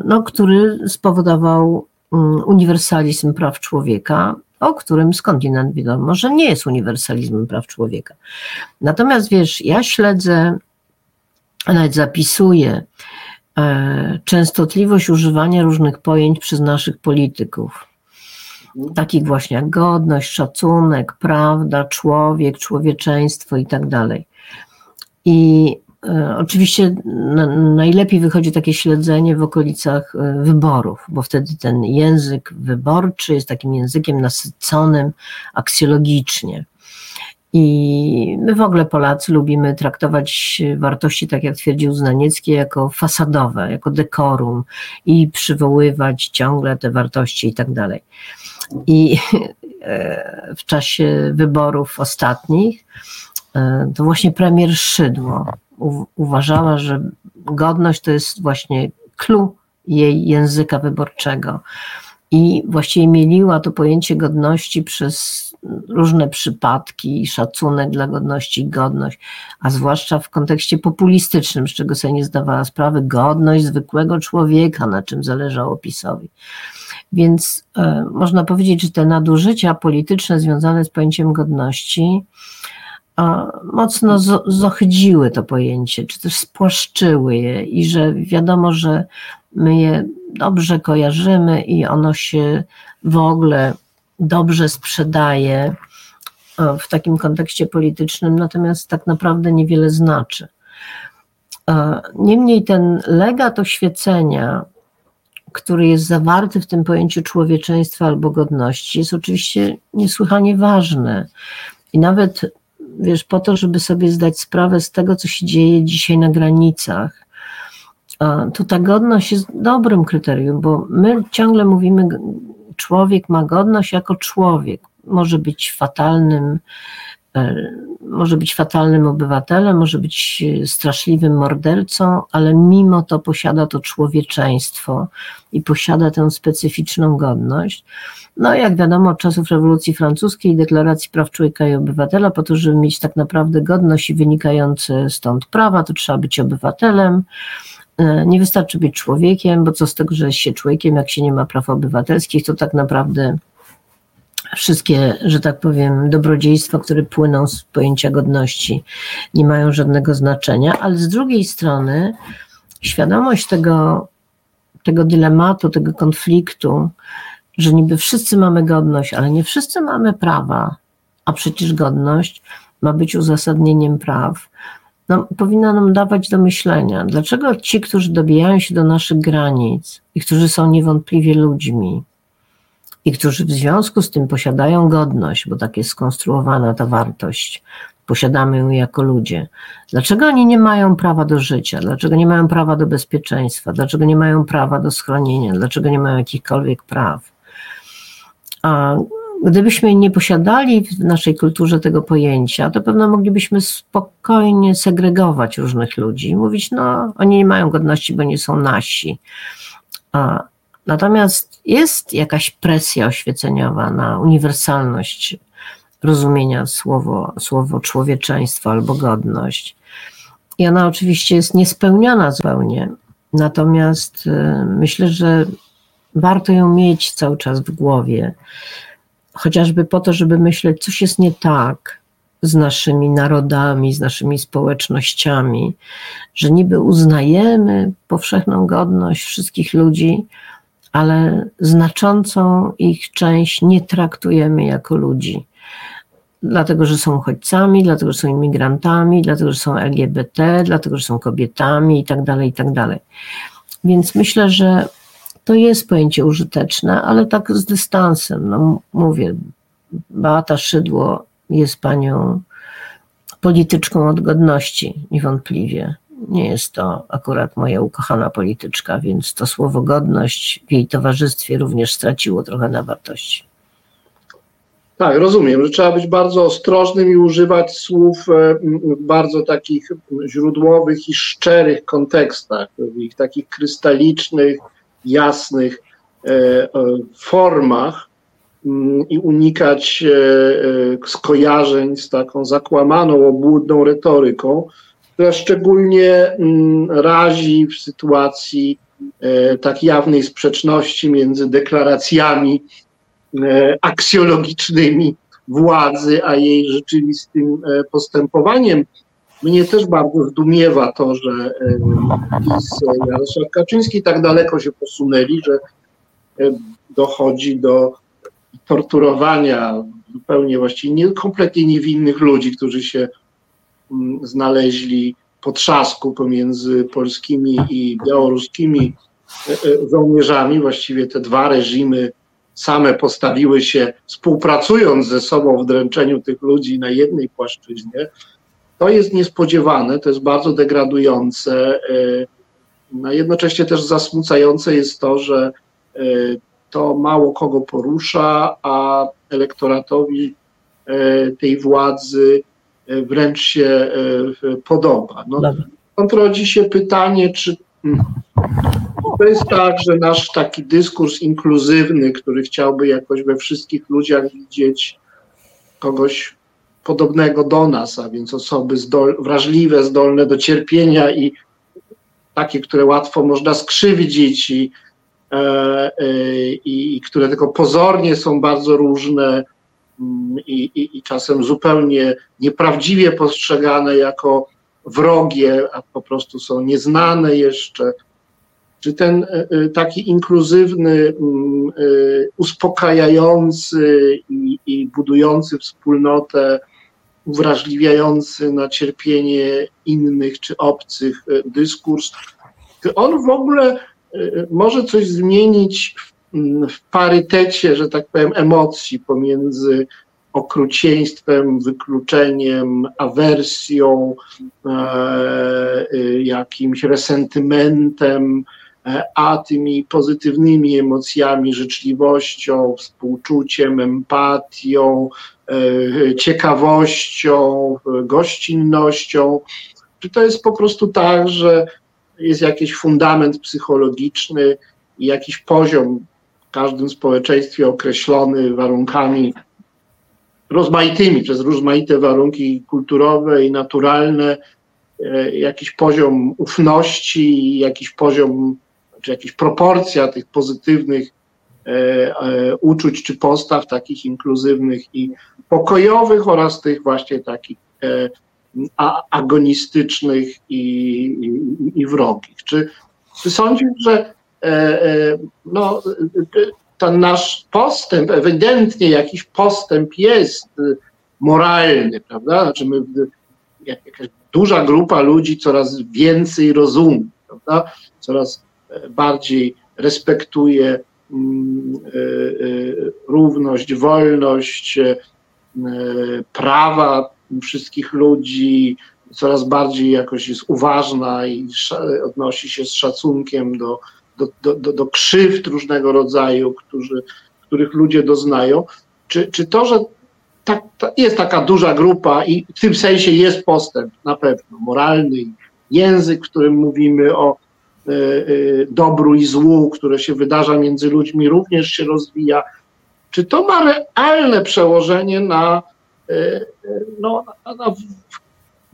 no, który spowodował mm, uniwersalizm praw człowieka, o którym skądinąd wiadomo, że nie jest uniwersalizmem praw człowieka. Natomiast wiesz, ja śledzę, nawet zapisuję e, częstotliwość używania różnych pojęć przez naszych polityków. Takich właśnie jak godność, szacunek, prawda, człowiek, człowieczeństwo i tak dalej. I E, oczywiście najlepiej wychodzi takie śledzenie w okolicach e, wyborów, bo wtedy ten język wyborczy jest takim językiem nasyconym aksjologicznie. I my w ogóle Polacy lubimy traktować wartości, tak jak twierdził Znaniecki, jako fasadowe, jako dekorum i przywoływać ciągle te wartości i tak dalej. I e, w czasie wyborów ostatnich to właśnie premier Szydło uważała, że godność to jest właśnie clue jej języka wyborczego. I właściwie mieliła to pojęcie godności przez różne przypadki, szacunek dla godności, godność, a zwłaszcza w kontekście populistycznym, z czego sobie nie zdawała sprawy, godność zwykłego człowieka, na czym zależało PiSowi. Więc e, można powiedzieć, że te nadużycia polityczne związane z pojęciem godności mocno zohydziły to pojęcie, czy też spłaszczyły je i że wiadomo, że my je dobrze kojarzymy i ono się w ogóle dobrze sprzedaje e, w takim kontekście politycznym, natomiast tak naprawdę niewiele znaczy. E, niemniej ten legat oświecenia który jest zawarty w tym pojęciu człowieczeństwa albo godności, jest oczywiście niesłychanie ważny. I nawet, wiesz, po to, żeby sobie zdać sprawę z tego, co się dzieje dzisiaj na granicach, to ta godność jest dobrym kryterium, bo my ciągle mówimy, człowiek ma godność jako człowiek. Może być fatalnym może być fatalnym obywatelem, może być straszliwym mordercą, ale mimo to posiada to człowieczeństwo i posiada tę specyficzną godność. No, jak wiadomo, od czasów rewolucji francuskiej, deklaracji praw człowieka i obywatela, po to, żeby mieć tak naprawdę godność i wynikające stąd prawa, to trzeba być obywatelem. E, nie wystarczy być człowiekiem, bo co z tego, że jest się człowiekiem, jak się nie ma praw obywatelskich, to tak naprawdę wszystkie, że tak powiem, dobrodziejstwa, które płyną z pojęcia godności, nie mają żadnego znaczenia, ale z drugiej strony świadomość tego, tego dylematu, tego konfliktu, że niby wszyscy mamy godność, ale nie wszyscy mamy prawa, a przecież godność ma być uzasadnieniem praw, no, powinna nam dawać do myślenia, dlaczego ci, którzy dobijają się do naszych granic i którzy są niewątpliwie ludźmi, i którzy w związku z tym posiadają godność, bo tak jest skonstruowana ta wartość, posiadamy ją jako ludzie. Dlaczego oni nie mają prawa do życia? Dlaczego nie mają prawa do bezpieczeństwa? Dlaczego nie mają prawa do schronienia? Dlaczego nie mają jakichkolwiek praw? A gdybyśmy nie posiadali w naszej kulturze tego pojęcia, to pewno moglibyśmy spokojnie segregować różnych ludzi, mówić, no, oni nie mają godności, bo nie są nasi. A Natomiast jest jakaś presja oświeceniowa na uniwersalność rozumienia słowo, słowo człowieczeństwo albo godność. I ona oczywiście jest niespełniona zupełnie. Natomiast y, myślę, że warto ją mieć cały czas w głowie, chociażby po to, żeby myśleć, coś jest nie tak z naszymi narodami, z naszymi społecznościami, że niby uznajemy powszechną godność wszystkich ludzi, ale znaczącą ich część nie traktujemy jako ludzi. Dlatego, że są uchodźcami, dlatego, że są imigrantami, dlatego, że są LGBT, dlatego, że są kobietami i tak dalej, i tak. Więc myślę, że to jest pojęcie użyteczne, ale tak z dystansem. No, mówię, Beata Szydło jest panią polityczką od godności, niewątpliwie nie jest to akurat moja ukochana polityczka, więc to słowo godność w jej towarzystwie również straciło trochę na wartości. Tak, rozumiem, że trzeba być bardzo ostrożnym i używać słów e, w bardzo takich źródłowych i szczerych kontekstach, w ich takich krystalicznych, jasnych e, e, formach i unikać skojarzeń z taką zakłamaną, obłudną retoryką, która szczególnie mm, razi w sytuacji e, tak jawnej sprzeczności między deklaracjami e, aksjologicznymi władzy, a jej rzeczywistym e, postępowaniem. Mnie też bardzo zdumiewa to, że PiS, Jarosław Kaczyński tak daleko się posunęli, że dochodzi do torturowania zupełnie właściwie nie, kompletnie niewinnych ludzi, którzy się Znaleźli potrzasku pomiędzy polskimi i białoruskimi e, e, żołnierzami. Właściwie te dwa reżimy same postawiły się, współpracując ze sobą w dręczeniu tych ludzi na jednej płaszczyźnie. To jest niespodziewane, to jest bardzo degradujące. E, no jednocześnie też zasmucające jest to, że to mało kogo porusza, a elektoratowi tej władzy wręcz się e, podoba. No, stąd rodzi się pytanie, czy hmm, to jest tak, że nasz taki dyskurs inkluzywny, który chciałby jakoś we wszystkich ludziach widzieć kogoś podobnego do nas, a więc osoby zdol, wrażliwe, zdolne do cierpienia i takie, które łatwo można skrzywdzić i, e, e, i które tylko pozornie są bardzo różne, i, i, i czasem zupełnie nieprawdziwie postrzegane jako wrogie, a po prostu są nieznane jeszcze. Czy ten e, e, taki inkluzywny, mm, e, uspokajający i, i budujący wspólnotę, uwrażliwiający na cierpienie innych czy obcych dyskurs, czy on w ogóle może coś zmienić w parytecie, że tak powiem, emocji pomiędzy okrucieństwem, wykluczeniem, awersją, jakimś resentymentem, a tymi pozytywnymi emocjami, życzliwością, współczuciem, empatią, e, ciekawością, gościnnością. Czy to jest po prostu tak, że jest jakiś fundament psychologiczny i jakiś poziom w każdym społeczeństwie określony warunkami rozmaitymi, przez rozmaite warunki kulturowe i naturalne, e, jakiś poziom ufności, jakiś poziom czy jakaś proporcja tych pozytywnych e, e, uczuć czy postaw, takich inkluzywnych i pokojowych oraz tych właśnie takich agonistycznych i, i, i wrogich. Czy, czy sądzisz, że no, ten nasz postęp, ewidentnie jakiś postęp jest moralny, prawda? Znaczy my, jakaś duża grupa ludzi coraz więcej rozumie, prawda? Coraz bardziej respektuje mm, e, e, równość, wolność, e, prawa wszystkich ludzi, coraz bardziej jakoś jest uważna i odnosi się z szacunkiem do, do, do, do krzywd różnego rodzaju, którzy, których ludzie doznają. Czy, czy to, że tak, jest taka duża grupa i w tym sensie jest postęp na pewno moralny, język, w którym mówimy o E, e, dobru i złu, które się wydarza między ludźmi, również się rozwija. Czy to ma realne przełożenie na, e, no, na, na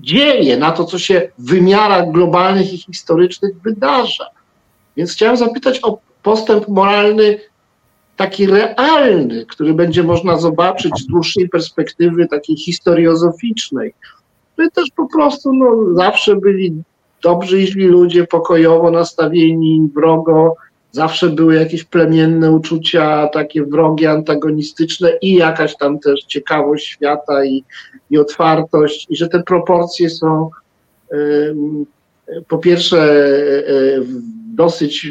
dzieje, na to, co się w wymiarach globalnych i historycznych wydarza? Więc chciałem zapytać o postęp moralny taki realny, który będzie można zobaczyć z dłuższej perspektywy takiej historiozoficznej. My też po prostu no, zawsze byli dobrzy i źli ludzie, pokojowo nastawieni, wrogo, zawsze były jakieś plemienne uczucia, takie wrogie, antagonistyczne i jakaś tam też ciekawość świata i, i otwartość, i że te proporcje są po pierwsze dosyć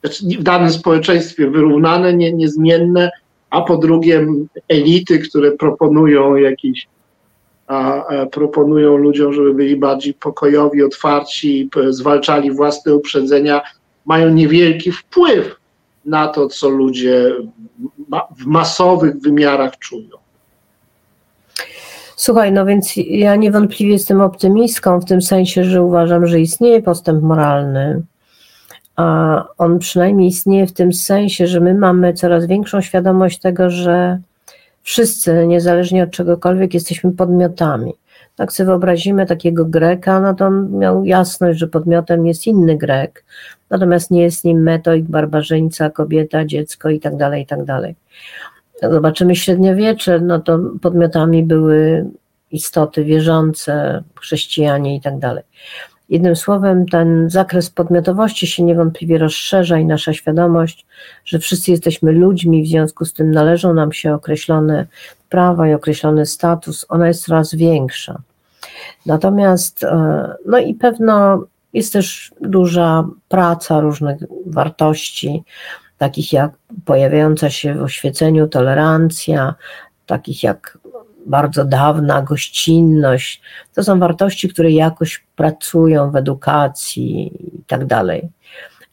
znaczy w danym społeczeństwie wyrównane, nie, niezmienne, a po drugie elity, które proponują jakieś a proponują ludziom, żeby byli bardziej pokojowi, otwarci, zwalczali własne uprzedzenia, mają niewielki wpływ na to, co ludzie w masowych wymiarach czują. Słuchaj, no więc ja niewątpliwie jestem optymistką w tym sensie, że uważam, że istnieje postęp moralny, a on przynajmniej istnieje w tym sensie, że my mamy coraz większą świadomość tego, że Wszyscy, niezależnie od czegokolwiek, jesteśmy podmiotami. Tak sobie wyobrazimy takiego Greka, no to on miał jasność, że podmiotem jest inny Grek, natomiast nie jest nim metoik, barbarzyńca, kobieta, dziecko i tak dalej, i tak dalej. Zobaczymy średniowiecze, no to podmiotami były istoty wierzące, chrześcijanie i tak dalej. Jednym słowem, ten zakres podmiotowości się niewątpliwie rozszerza i nasza świadomość, że wszyscy jesteśmy ludźmi, w związku z tym należą nam się określone prawa i określony status, ona jest coraz większa. Natomiast, e, no i pewno jest też duża praca różnych wartości, takich jak pojawiająca się w oświeceniu tolerancja, takich jak bardzo dawna gościnność. To są wartości, które jakoś pracują w edukacji i tak dalej.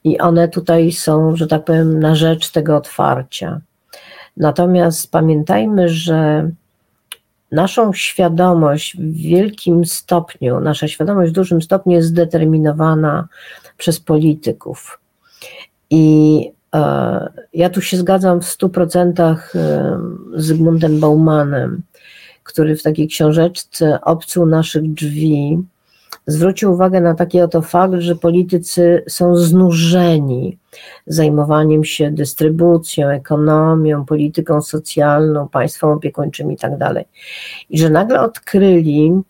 I one tutaj są, że tak powiem, na rzecz tego otwarcia. Natomiast pamiętajmy, że naszą świadomość w wielkim stopniu, nasza świadomość w dużym stopniu jest zdeterminowana przez polityków. I e, ja tu się zgadzam w stu procentach e, z Zygmuntem Baumanem, który w takiej książeczce Obcuł naszych drzwi zwrócił uwagę na taki oto fakt, że politycy są znużeni zajmowaniem się dystrybucją, ekonomią, polityką socjalną, państwem opiekuńczym i tak. I że nagle odkryli,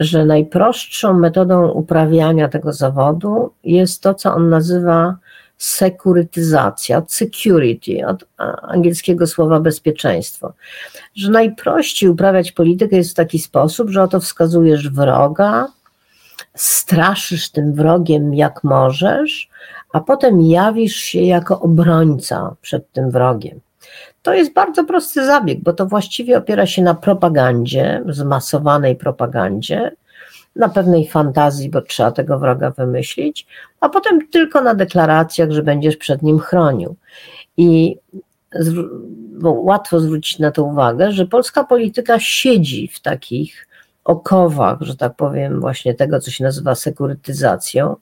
że najprostszą metodą uprawiania tego zawodu jest to, co on nazywa sekurytyzacja, security, od angielskiego słowa bezpieczeństwo. Że najprościej uprawiać politykę jest w taki sposób, że oto wskazujesz wroga, straszysz tym wrogiem jak możesz, a potem jawisz się jako obrońca przed tym wrogiem. To jest bardzo prosty zabieg, bo to właściwie opiera się na propagandzie, zmasowanej propagandzie, na pewnej fantazji, bo trzeba tego wroga wymyślić, a potem tylko na deklaracjach, że będziesz przed nim chronił. I łatwo zwrócić na to uwagę, że polska polityka siedzi w takich okowach, że tak powiem, właśnie tego, co się nazywa sekurytyzacją.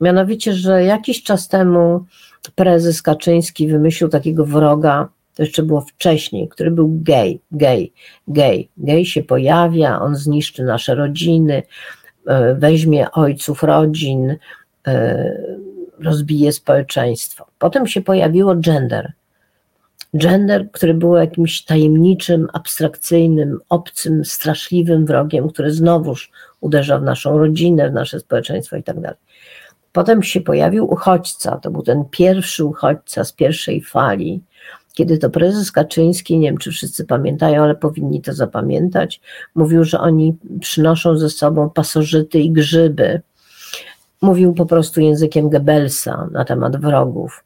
Mianowicie, że jakiś czas temu prezes Kaczyński wymyślił takiego wroga, to jeszcze było wcześniej, który był gej, gej, gej. Gej się pojawia, on zniszczy nasze rodziny, e, weźmie ojców rodzin, e, rozbije społeczeństwo. Potem się pojawiło gender. Gender, który był jakimś tajemniczym, abstrakcyjnym, obcym, straszliwym wrogiem, który znowuż uderza w naszą rodzinę, w nasze społeczeństwo i tak dalej. Potem się pojawił uchodźca, to był ten pierwszy uchodźca z pierwszej fali, kiedy to prezes Kaczyński, nie wiem czy wszyscy pamiętają, ale powinni to zapamiętać, mówił, że oni przynoszą ze sobą pasożyty i grzyby. Mówił po prostu językiem Goebbelsa na temat wrogów.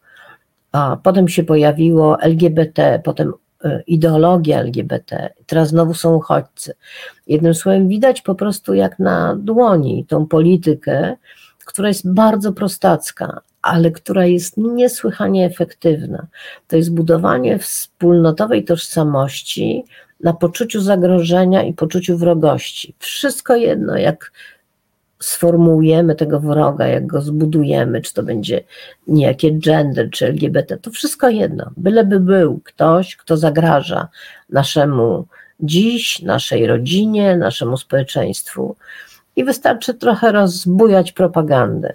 A potem się pojawiło LGBT, potem e, ideologia LGBT, teraz znowu są uchodźcy. Jednym słowem, widać po prostu jak na dłoni tą politykę, która jest bardzo prostacka, ale która jest niesłychanie efektywna. To jest budowanie wspólnotowej tożsamości na poczuciu zagrożenia i poczuciu wrogości. Wszystko jedno, jak sformułujemy tego wroga, jak go zbudujemy, czy to będzie niejakie gender, czy LGBT, to wszystko jedno. Byleby był ktoś, kto zagraża naszemu dziś, naszej rodzinie, naszemu społeczeństwu. I wystarczy trochę rozbujać propagandę.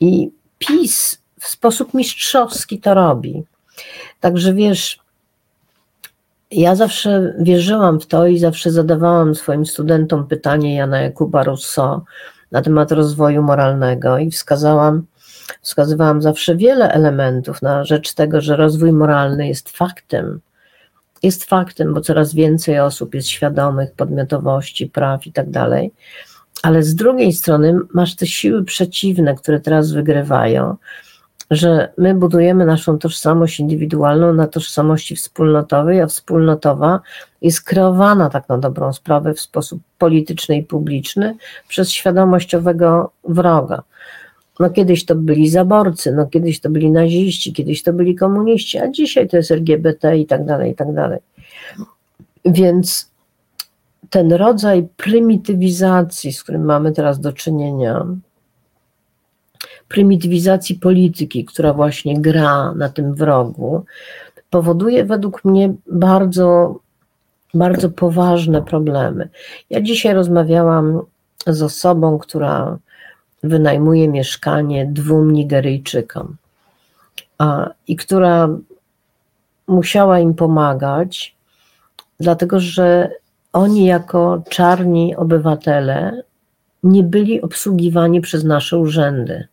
I PiS w sposób mistrzowski to robi. Także wiesz, ja zawsze wierzyłam w to i zawsze zadawałam swoim studentom pytanie Jana Jakuba Rousseau na temat rozwoju moralnego i wskazałam, wskazywałam zawsze wiele elementów na rzecz tego, że rozwój moralny jest faktem. Jest faktem, bo coraz więcej osób jest świadomych podmiotowości, praw i tak dalej ale z drugiej strony masz te siły przeciwne, które teraz wygrywają, że my budujemy naszą tożsamość indywidualną na tożsamości wspólnotowej, a wspólnotowa jest kreowana tak na dobrą sprawę w sposób polityczny i publiczny przez świadomościowego wroga. No kiedyś to byli zaborcy, no kiedyś to byli naziści, kiedyś to byli komuniści, a dzisiaj to jest LGBT i tak dalej, i tak dalej. Więc ten rodzaj prymitywizacji, z którym mamy teraz do czynienia, prymitywizacji polityki, która właśnie gra na tym wrogu, powoduje według mnie bardzo, bardzo poważne problemy. Ja dzisiaj rozmawiałam z osobą, która wynajmuje mieszkanie dwóm Nigeryjczykom a, i która musiała im pomagać, dlatego że oni jako czarni obywatele nie byli obsługiwani przez nasze urzędy.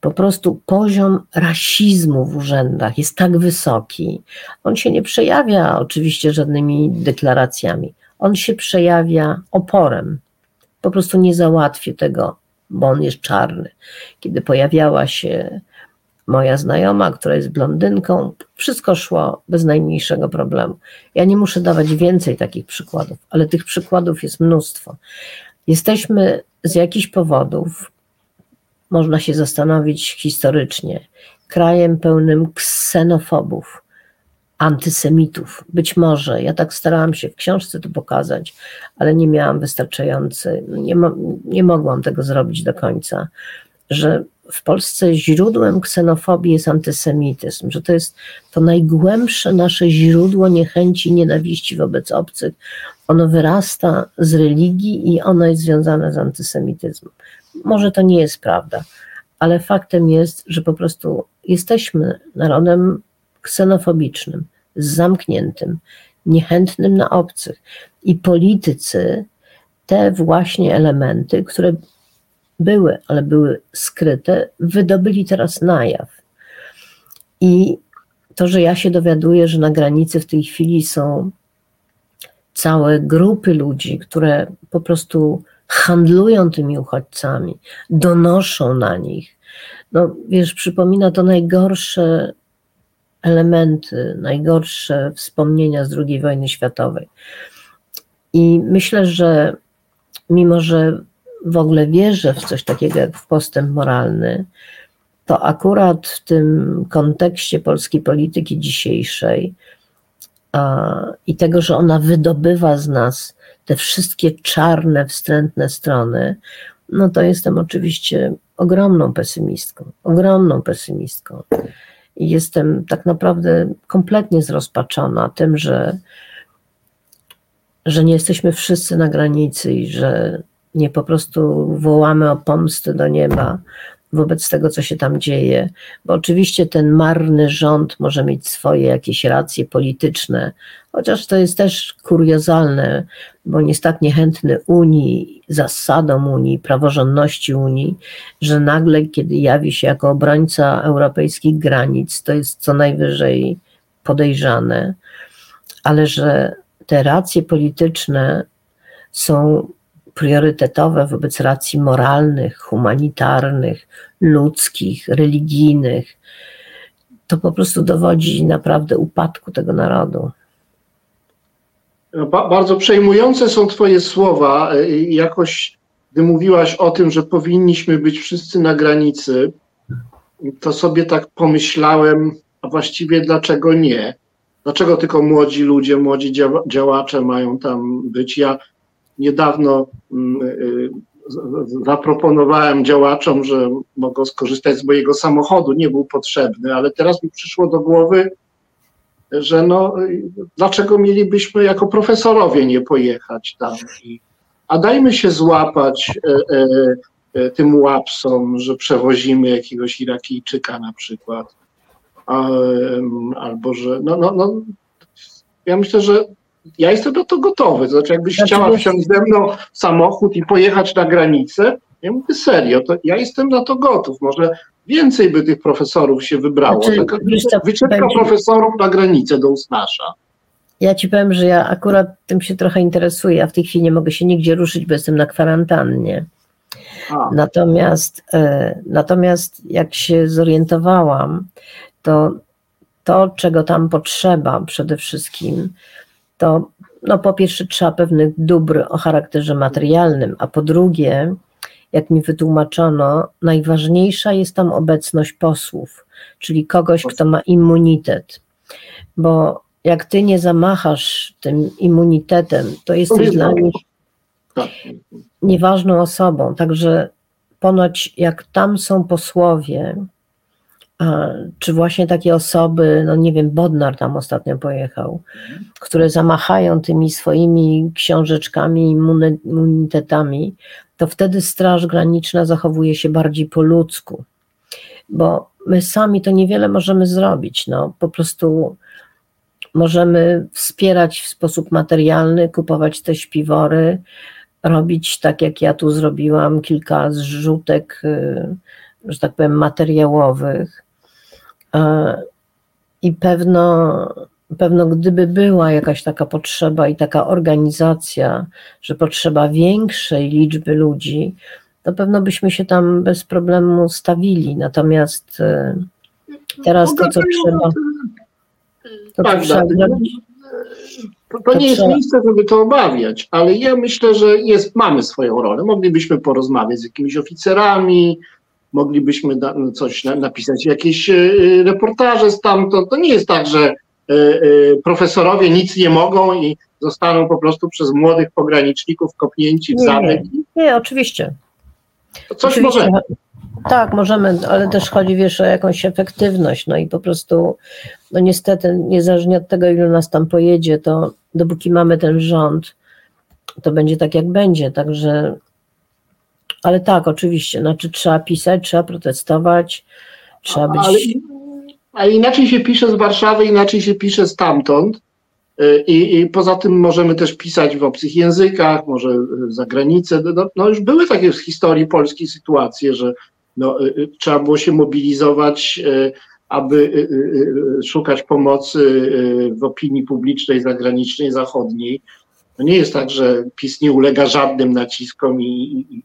Po prostu poziom rasizmu w urzędach jest tak wysoki. On się nie przejawia oczywiście żadnymi deklaracjami. On się przejawia oporem. Po prostu nie załatwię tego, bo on jest czarny. Kiedy pojawiała się moja znajoma, która jest blondynką, wszystko szło bez najmniejszego problemu. Ja nie muszę dawać więcej takich przykładów, ale tych przykładów jest mnóstwo. Jesteśmy z jakichś powodów, można się zastanowić historycznie, krajem pełnym ksenofobów, antysemitów. Być może, ja tak starałam się w książce to pokazać, ale nie miałam wystarczającej, nie, mo nie mogłam tego zrobić do końca, że w Polsce źródłem ksenofobii jest antysemityzm, że to jest to najgłębsze nasze źródło niechęci, nienawiści wobec obcych. Ono wyrasta z religii i ono jest związane z antysemityzmem. Może to nie jest prawda, ale faktem jest, że po prostu jesteśmy narodem ksenofobicznym, zamkniętym, niechętnym na obcych. I politycy te właśnie elementy, które były, ale były skryte, wydobyli teraz na jaw. I to, że ja się dowiaduję, że na granicy w tej chwili są całe grupy ludzi, które po prostu handlują tymi uchodźcami, donoszą na nich. No wiesz, przypomina to najgorsze elementy, najgorsze wspomnienia z II wojny światowej. I myślę, że mimo, że w ogóle wierzę w coś takiego jak postęp moralny, to akurat w tym kontekście polskiej polityki dzisiejszej a, i tego, że ona wydobywa z nas te wszystkie czarne, wstrętne strony, no to jestem oczywiście ogromną pesymistką, ogromną pesymistką. I jestem tak naprawdę kompletnie zrozpaczona tym, że, że nie jesteśmy wszyscy na granicy i że nie po prostu wołamy o pomstę do nieba wobec tego, co się tam dzieje, bo oczywiście ten marny rząd może mieć swoje jakieś racje polityczne, chociaż to jest też kuriozalne, bo nie jest tak niechętny Unii, zasadom Unii, praworządności Unii, że nagle, kiedy jawi się jako obrońca europejskich granic, to jest co najwyżej podejrzane, ale że te racje polityczne są priorytetowe wobec racji moralnych, humanitarnych, ludzkich, religijnych, to po prostu dowodzi naprawdę upadku tego narodu. Ba bardzo przejmujące są Twoje słowa. Jakoś, gdy mówiłaś o tym, że powinniśmy być wszyscy na granicy, to sobie tak pomyślałem, a właściwie dlaczego nie? Dlaczego tylko młodzi ludzie, młodzi działacze mają tam być? Ja niedawno mm, y, zaproponowałem działaczom, że mogą skorzystać z mojego samochodu, nie był potrzebny, ale teraz mi przyszło do głowy, że no, dlaczego mielibyśmy jako profesorowie nie pojechać tam? A dajmy się złapać e, e, e tym łapsom, że przewozimy jakiegoś Irakijczyka na przykład, albo że, no, no, no, ja myślę, że ja jestem do to gotowy. To znaczy, jakbyś znaczy, chciała wsiąść ze mną w samochód i pojechać na granicę, ja mówię serio, to ja jestem na to gotów. Może więcej by tych profesorów się wybrało. Znaczy, Taka wycieczka będzie... profesorów na granicę do Usnasza. Ja ci powiem, że ja akurat tym się trochę interesuję, a w tej chwili nie mogę się nigdzie ruszyć, bo jestem na kwarantannie. A. Natomiast, e, natomiast jak się zorientowałam, to to, czego tam potrzeba przede wszystkim, to no po pierwsze trzeba pewnych dóbr o charakterze materialnym, a po drugie, jak mi wytłumaczono, najważniejsza jest tam obecność posłów, czyli kogoś, kto ma immunitet. Bo jak ty nie zamachasz tym immunitetem, to jesteś dla nich tak. nieważną osobą. Także ponoć jak tam są posłowie, czy właśnie takie osoby, no nie wiem, Bodnar tam ostatnio pojechał, które zamachają tymi swoimi książeczkami, immunitetami, to wtedy Straż Graniczna zachowuje się bardziej po ludzku, bo my sami to niewiele możemy zrobić, no. Po prostu możemy wspierać w sposób materialny, kupować te śpiwory, robić tak jak ja tu zrobiłam, kilka zrzutek, y, że tak powiem, materiałowych, I pewno, pewno gdyby była jakaś taka potrzeba i taka organizacja, że potrzeba większej liczby ludzi, to pewno byśmy się tam bez problemu stawili. Natomiast e, teraz to, co trzeba. To, co trzeba. To, to, nie jest miejsce, żeby to obawiać, ale ja myślę, że jest, mamy swoją rolę. Moglibyśmy porozmawiać z jakimiś oficerami, moglibyśmy no, coś napisać, jakieś e, reportaże stamtąd. To nie jest tak, że e, e, profesorowie nic nie mogą i zostaną po prostu przez młodych pograniczników kopnięci w zamek. Nie, nie, oczywiście. To coś oczywiście. możemy. Tak, możemy, ale też chodzi, wiesz, o jakąś efektywność, no i po prostu, no niestety, niezależnie od tego, ilu nas tam pojedzie, to dopóki mamy ten rząd, to będzie tak, jak będzie, także ale tak, oczywiście, znaczy trzeba pisać, trzeba protestować, trzeba być... Ale, ale inaczej się pisze z Warszawy, inaczej się pisze stamtąd. Y, I, I, poza tym możemy też pisać w obcych językach, może za granicę. No, no już były takie w historii polskiej sytuacje, że no, y, y, trzeba było się mobilizować, aby szukać pomocy w opinii publicznej zagranicznej, zachodniej. To nie jest tak, że PiS nie ulega żadnym naciskom i, i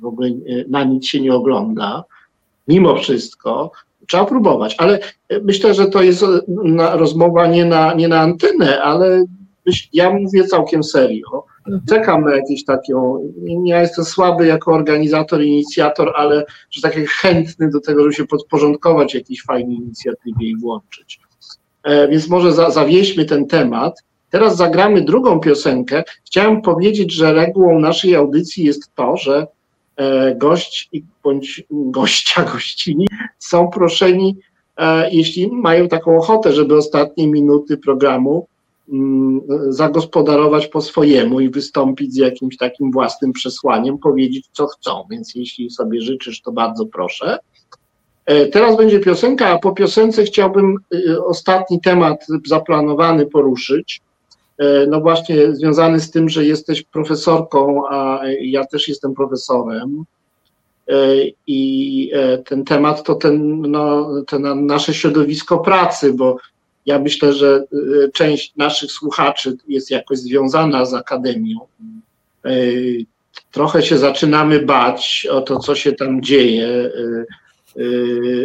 w ogóle na nic się nie ogląda. Mimo wszystko trzeba próbować, ale myślę, że to jest rozmowa nie na, nie na antynę, ale ja mówię całkiem serio. Mhm. Czekam na jakieś taką, ja jestem słaby jako organizator, inicjator, ale że tak chętny do tego, żeby się podporządkować jakiejś fajnej inicjatywie i włączyć. E, więc może za, zawieźmy ten temat. Teraz zagramy drugą piosenkę. Chciałem powiedzieć, że regułą naszej audycji jest to, że e, gość bądź gościa, (laughs) gościni są proszeni, e, jeśli mają taką ochotę, żeby ostatnie minuty programu mm, zagospodarować po swojemu i wystąpić z jakimś takim własnym przesłaniem, powiedzieć co chcą. Więc jeśli sobie życzysz, to bardzo proszę. E, teraz będzie piosenka, a po piosence chciałbym e, ostatni temat zaplanowany poruszyć. E, no właśnie związany z tym, że jesteś profesorką, a ja też jestem profesorem. I ten temat to ten, no, ten nasze środowisko pracy, bo ja myślę, że część naszych słuchaczy jest jakoś związana z akademią. Trochę się zaczynamy bać o to, co się tam dzieje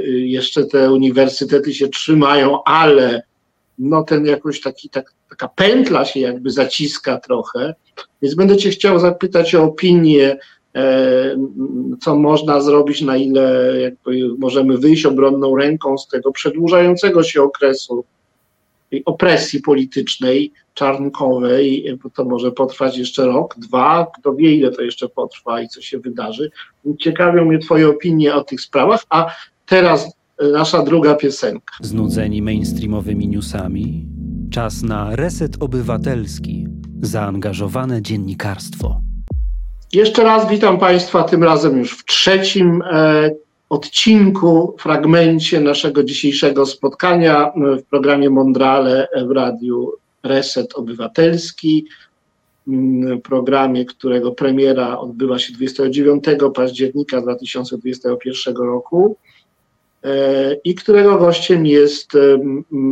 jeszcze te uniwersytety się trzymają, ale no ten jakoś taki, tak, taka pętla się jakby zaciska trochę. Więc będę Cię chciał zapytać o opinię, e, co można zrobić, na ile możemy wyjść obronną ręką z tego przedłużającego się okresu opresji politycznej, czarnkowej, bo to może potrwać jeszcze rok, dwa, kto wie ile to jeszcze potrwa i co się wydarzy. Ciekawią mnie Twoje opinie o tych sprawach, a teraz nasza druga piosenka. Znudzeni mainstreamowymi newsami, czas na reset obywatelski, zaangażowane dziennikarstwo. Jeszcze raz witam Państwa, tym razem już w trzecim e, odcinku, fragmencie naszego dzisiejszego spotkania w programie Mondrale w radiu Reset Obywatelski, programie, którego premiera odbywa się 29 października 2021 roku e, i którego gościem jest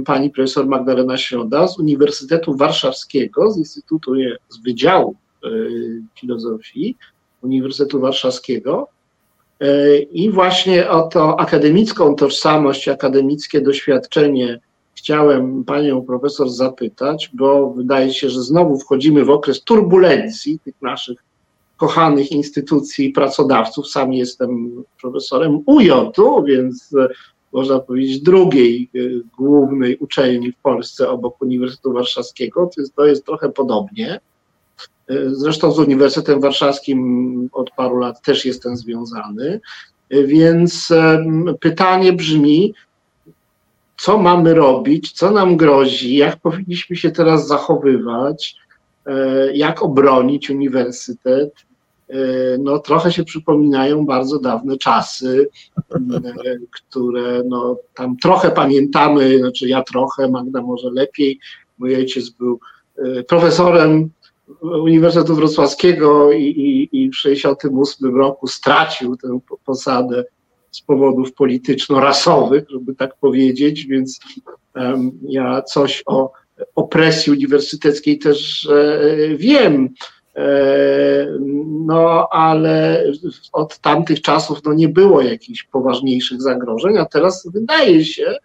pani profesor Magdalena Środa z Uniwersytetu Warszawskiego, z Instytutu, z Wydziału e, Filozofii Uniwersytetu Warszawskiego, E, I właśnie o to akademicką tożsamość, akademickie doświadczenie chciałem panią profesor zapytać, bo wydaje się, że znowu wchodzimy w okres turbulencji tych naszych kochanych instytucji i pracodawców. Sam jestem profesorem UJ-u, więc e, można powiedzieć drugiej e, głównej uczelni w Polsce obok Uniwersytetu Warszawskiego. Jest, to jest trochę podobnie. Zresztą z Uniwersytetem Warszawskim od paru lat też jestem związany. Więc pytanie brzmi, co mamy robić, co nam grozi, jak powinniśmy się teraz zachowywać, e, jak obronić uniwersytet. E, no, trochę się przypominają bardzo dawne czasy, e, które no, tam trochę pamiętamy, znaczy ja trochę, Magda może lepiej. Mój ojciec był profesorem Uniwersytetu Wrocławskiego i, i, i w 1968 roku stracił tę posadę z powodów polityczno-rasowych, żeby tak powiedzieć, więc um, ja coś o opresji uniwersyteckiej też e, wiem. E, no, ale od tamtych czasów no, nie było jakichś poważniejszych zagrożeń, a teraz wydaje się,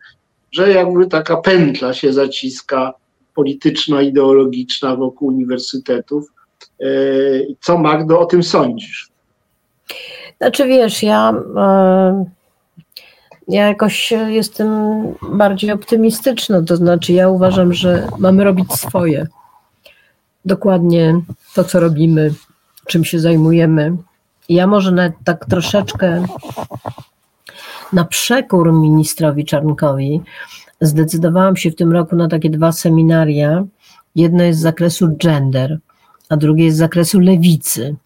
że jakby taka pętla się zaciska polityczna, ideologiczna wokół uniwersytetów. E, co Magdo o tym sądzisz? Znaczy wiesz, ja, e, ja jakoś jestem bardziej optymistyczna, to znaczy ja uważam, że mamy robić swoje. Dokładnie to, co robimy, czym się zajmujemy. ja może nawet tak troszeczkę na przekór ministrowi Czarnkowi zdecydowałam się w tym roku na takie dwa seminaria. Jedno jest z zakresu gender, a drugie jest z zakresu lewicy.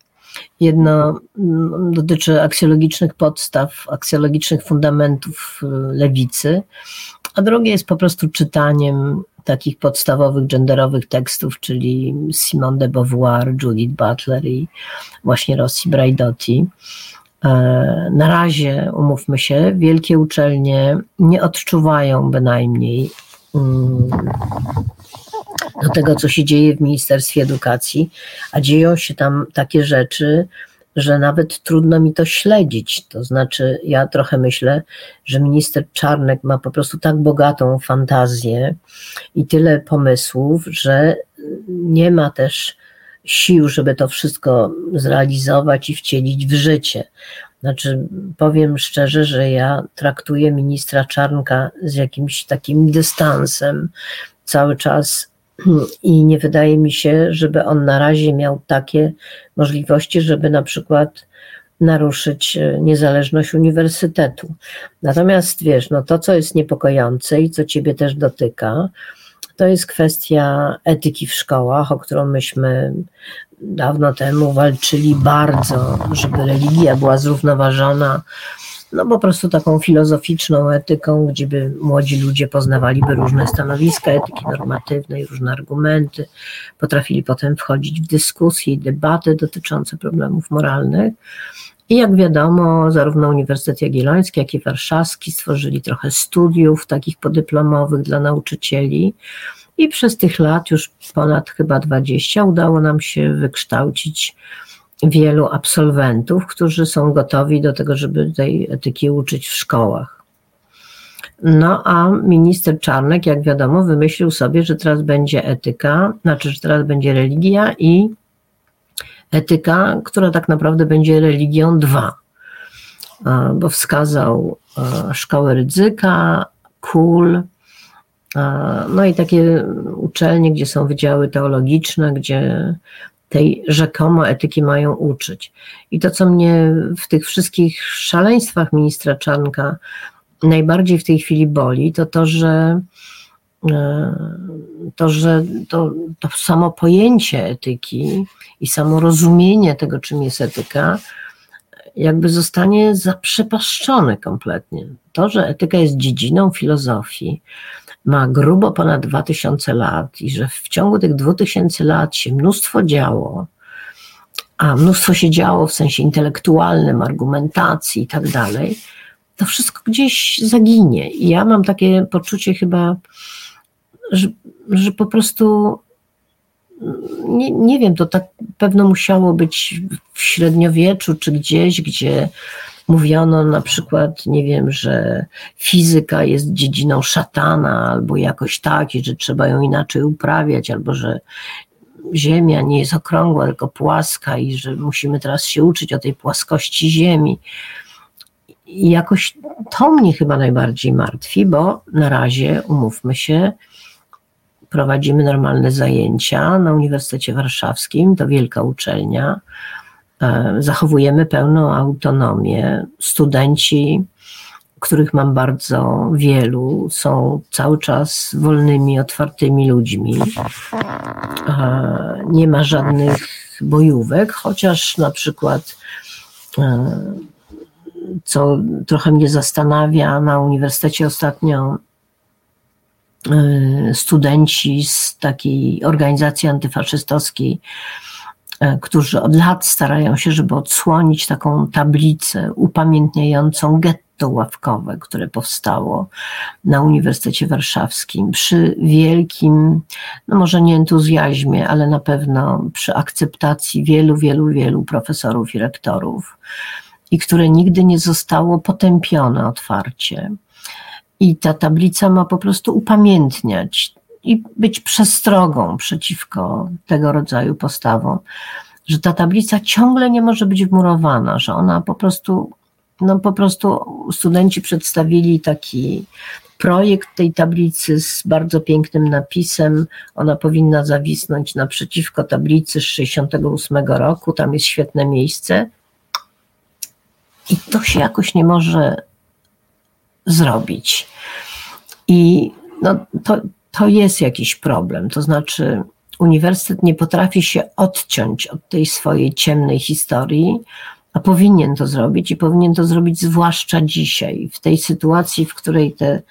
Jedno mm, dotyczy aksjologicznych podstaw, aksjologicznych fundamentów y, lewicy, a drugie jest po prostu czytaniem takich podstawowych genderowych tekstów, czyli Simone de Beauvoir, Judith Butler i właśnie Rossi Braidotti. E, na razie, umówmy się, wielkie uczelnie nie odczuwają bynajmniej mm, do tego, co się dzieje w Ministerstwie Edukacji, a dzieją się tam takie rzeczy, że nawet trudno mi to śledzić. To znaczy, ja trochę myślę, że minister Czarnek ma po prostu tak bogatą fantazję i tyle pomysłów, że nie ma też sił, żeby to wszystko zrealizować i wcielić w życie. Znaczy, powiem szczerze, że ja traktuję ministra Czarnka z jakimś takim dystansem cały czas i nie wydaje mi się, żeby on na razie miał takie możliwości, żeby na przykład naruszyć e, niezależność uniwersytetu. Natomiast wiesz, no to, co jest niepokojące i co ciebie też dotyka, to jest kwestia etyki w szkołach, o którą myśmy dawno temu walczyli bardzo, żeby religia była zrównoważona, no po prostu taką filozoficzną etyką, gdzie by młodzi ludzie poznawaliby różne stanowiska etyki normatywnej, różne argumenty, potrafili potem wchodzić w dyskusje i debaty dotyczące problemów moralnych. I jak wiadomo, zarówno Uniwersytet Jagielloński, jak i Warszawski stworzyli trochę studiów takich podyplomowych dla nauczycieli. I przez tych lat, już ponad chyba 20, udało nam się wykształcić wielu absolwentów, którzy są gotowi do tego, żeby tej etyki uczyć w szkołach. No a minister Czarnek, jak wiadomo, wymyślił sobie, że teraz będzie etyka, znaczy, że teraz będzie religia i etyka, która tak naprawdę będzie religią dwa, bo wskazał szkołę ryzyka, kul, no i takie uczelnie, gdzie są wydziały teologiczne, gdzie tej rzekomo etyki mają uczyć. I to, co mnie w tych wszystkich szaleństwach ministra Czanka najbardziej w tej chwili boli, to to, że e, to, że to, to samo pojęcie etyki i samo rozumienie tego, czym jest etyka, jakby zostanie zaprzepaszczone kompletnie. To, że etyka jest dziedziną filozofii, ma grubo ponad 2000 lat i że w ciągu tych 2000 lat się mnóstwo działo, a mnóstwo się działo w sensie intelektualnym, argumentacji i tak dalej, to wszystko gdzieś zaginie. I ja mam takie poczucie chyba, że, że po prostu nie, nie wiem, to tak pewno musiało być w średniowieczu czy gdzieś, gdzie mówiono na przykład, nie wiem, że fizyka jest dziedziną szatana albo jakoś tak i że trzeba ją inaczej uprawiać, albo że Ziemia nie jest okrągła, tylko płaska i że musimy teraz się uczyć o tej płaskości Ziemi. I jakoś to mnie chyba najbardziej martwi, bo na razie, umówmy się, prowadzimy normalne zajęcia na Uniwersytecie Warszawskim, to wielka uczelnia, zachowujemy pełną autonomię. Studenci, których mam bardzo wielu, są cały czas wolnymi, otwartymi ludźmi. E, nie ma żadnych bojówek, chociaż na przykład e, co trochę mnie zastanawia, na uniwersytecie ostatnio studenci z takiej organizacji antyfaszystowskiej E, którzy od lat starają się, żeby odsłonić taką tablicę upamiętniającą getto ławkowe, które powstało na Uniwersytecie Warszawskim przy wielkim, no może nie entuzjazmie, ale na pewno przy akceptacji wielu, wielu, wielu profesorów i rektorów i które nigdy nie zostało potępione otwarcie. I ta tablica ma po prostu upamiętniać i być przestrogą przeciwko tego rodzaju postawom, że ta tablica ciągle nie może być wmurowana, że ona po prostu, no po prostu studenci przedstawili taki projekt tej tablicy z bardzo pięknym napisem. Ona powinna zawisnąć naprzeciwko tablicy z 68 roku, tam jest świetne miejsce. I to się jakoś nie może zrobić. I no, to, to jest jakiś problem. To znaczy, uniwersytet nie potrafi się odciąć od tej swojej ciemnej historii, a powinien to zrobić i powinien to zrobić zwłaszcza dzisiaj, w tej sytuacji, w której te